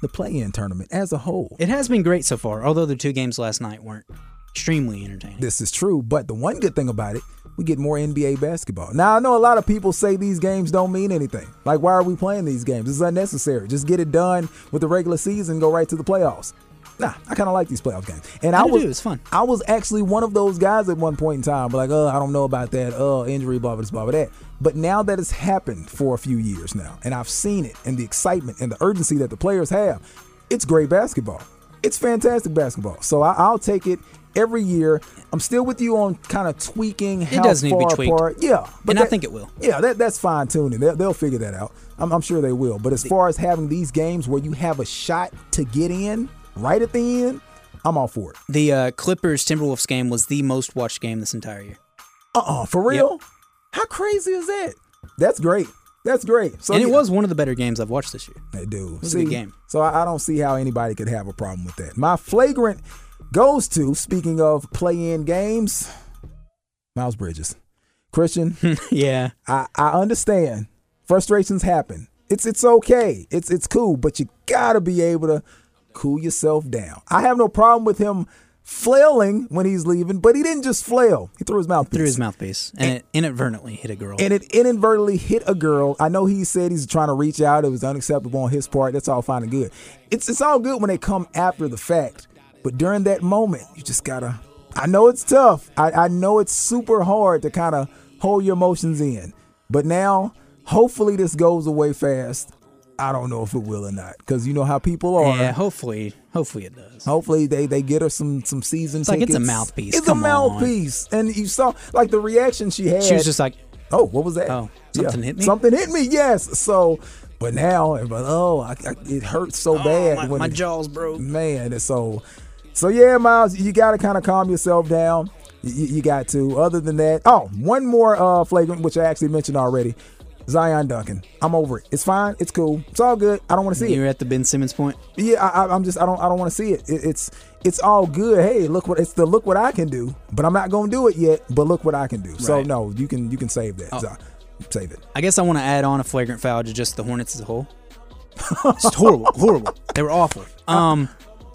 the play-in tournament as a whole. it has been great so far. Although the two games last night weren't extremely entertaining. This is true, but the one good thing about it, we get more NBA basketball. Now I know a lot of people say these games don't mean anything. Like, why are we playing these games? It's unnecessary. Just get it done with the regular season, go right to the playoffs. Nah, I kind of like these playoff games. And I, I do was, too. It's fun. I was actually one of those guys at one point in time, like, oh, I don't know about that, oh, injury, blah, blah, blah, blah, that. But now that it's happened for a few years now, and I've seen it, and the excitement and the urgency that the players have, it's great basketball. It's fantastic basketball. So I, I'll take it every year. I'm still with you on kind of tweaking how does need to be tweaked. apart. Yeah, And I think it will. Yeah, that, that's fine tuning. They'll, they'll figure that out. I'm, I'm sure they will. But as far as having these games where you have a shot to get in right at the end, I'm all for it. The uh, Clippers Timberwolves game was the most watched game this entire year. Uh uh for real? How crazy is that? That's great. That's great. So and it yeah. was one of the better games I've watched this year. They do. was a good game. So I, I don't see how anybody could have a problem with that. My flagrant goes to, speaking of play in games, Miles Bridges. Christian, yeah. I, I understand Frustrations happen. It's it's okay. It's it's cool, but you gotta be able to cool yourself down. I have no problem with him flailing when he's leaving, but he didn't just flail. He threw his mouthpiece. Through his mouthpiece, and it inadvertently hit a girl. and it inadvertently hit a girl. I know he said he's trying to reach out. It was unacceptable on his part. That's all fine and good. It's it's all good when they come after the fact, but during that moment, you just gotta. I know it's tough. I, I know it's super hard to kind of hold your emotions in, but now hopefully this goes away fast. I don't know if it will or not because you know how people are. yeah, hopefully, hopefully it does. Hopefully they they get her some some season It's like it's a mouthpiece. It's Come a on. mouthpiece, and you saw like the reaction she had. She was just like, Oh, what was that? Oh, something hit me? Something hit me. Yes. So, but now, everybody, oh, I, I, it hurts so bad. my, when my it- jaws broke. Man, and so, so yeah, Miles, you got to kind of calm yourself down. You, you got to. Other than that, oh, one more uh, flagrant, which I actually mentioned already. Zion Duncan. I'm over it. It's fine. It's cool. It's all good. I don't want to see it. You're at the Ben Simmons point. Yeah, I, I- I'm just I don't I don't want to see it. it. It's it's all good. Hey, look what it's the look what I can do, but I'm not gonna do it yet. But look what I can do. So Right. Oh. no, you can you can save that. Zion. Save it. I guess I want to add on a flagrant foul to just the Hornets as a whole. It's horrible, horrible. They were awful. Um,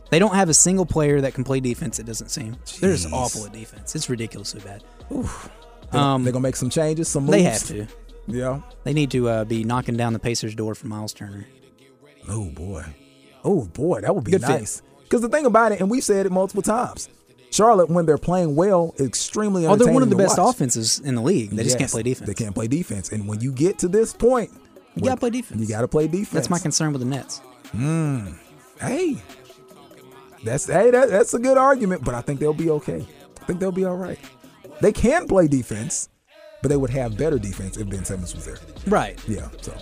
they don't have a single player that can play defense. It doesn't seem they're just awful at defense. It's ridiculously bad. They're, Um, they're gonna make some changes. Some moves. They have to. Yeah. They need to uh, be knocking down the Pacers' door for Miles Turner. Oh boy. Oh boy, that would be Good nice. Because the thing about it, and we've said it multiple times, Charlotte when they're playing well, extremely. Oh, they're one of the best watch. offenses in the league. They just can't play defense. They can't play defense, and when you get to this point, You gotta play defense. you got to play defense. That's my concern with the Nets. Hmm. Hey, that's hey, that, that's a good argument, but I think they'll be okay. I think they'll be all right. They can play defense, but they would have better defense if Ben Simmons was there. Right. Yeah, so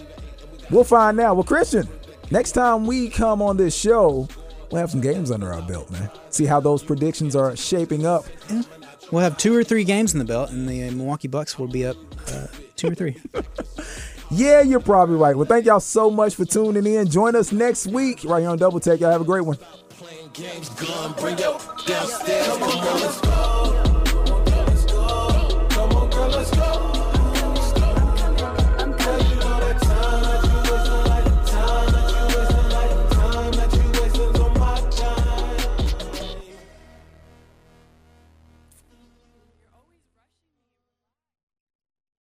we'll find out. Well, Christian, next time we come on this show, we'll have some games under our belt, man. See how those predictions are shaping up. Yeah. We'll have two or three games in the belt, and the Milwaukee Bucks will be up uh, two or three. Yeah, you're probably right. Well, thank y'all so much for tuning in. Join us next week right here on Double Tech. Y'all have a great one.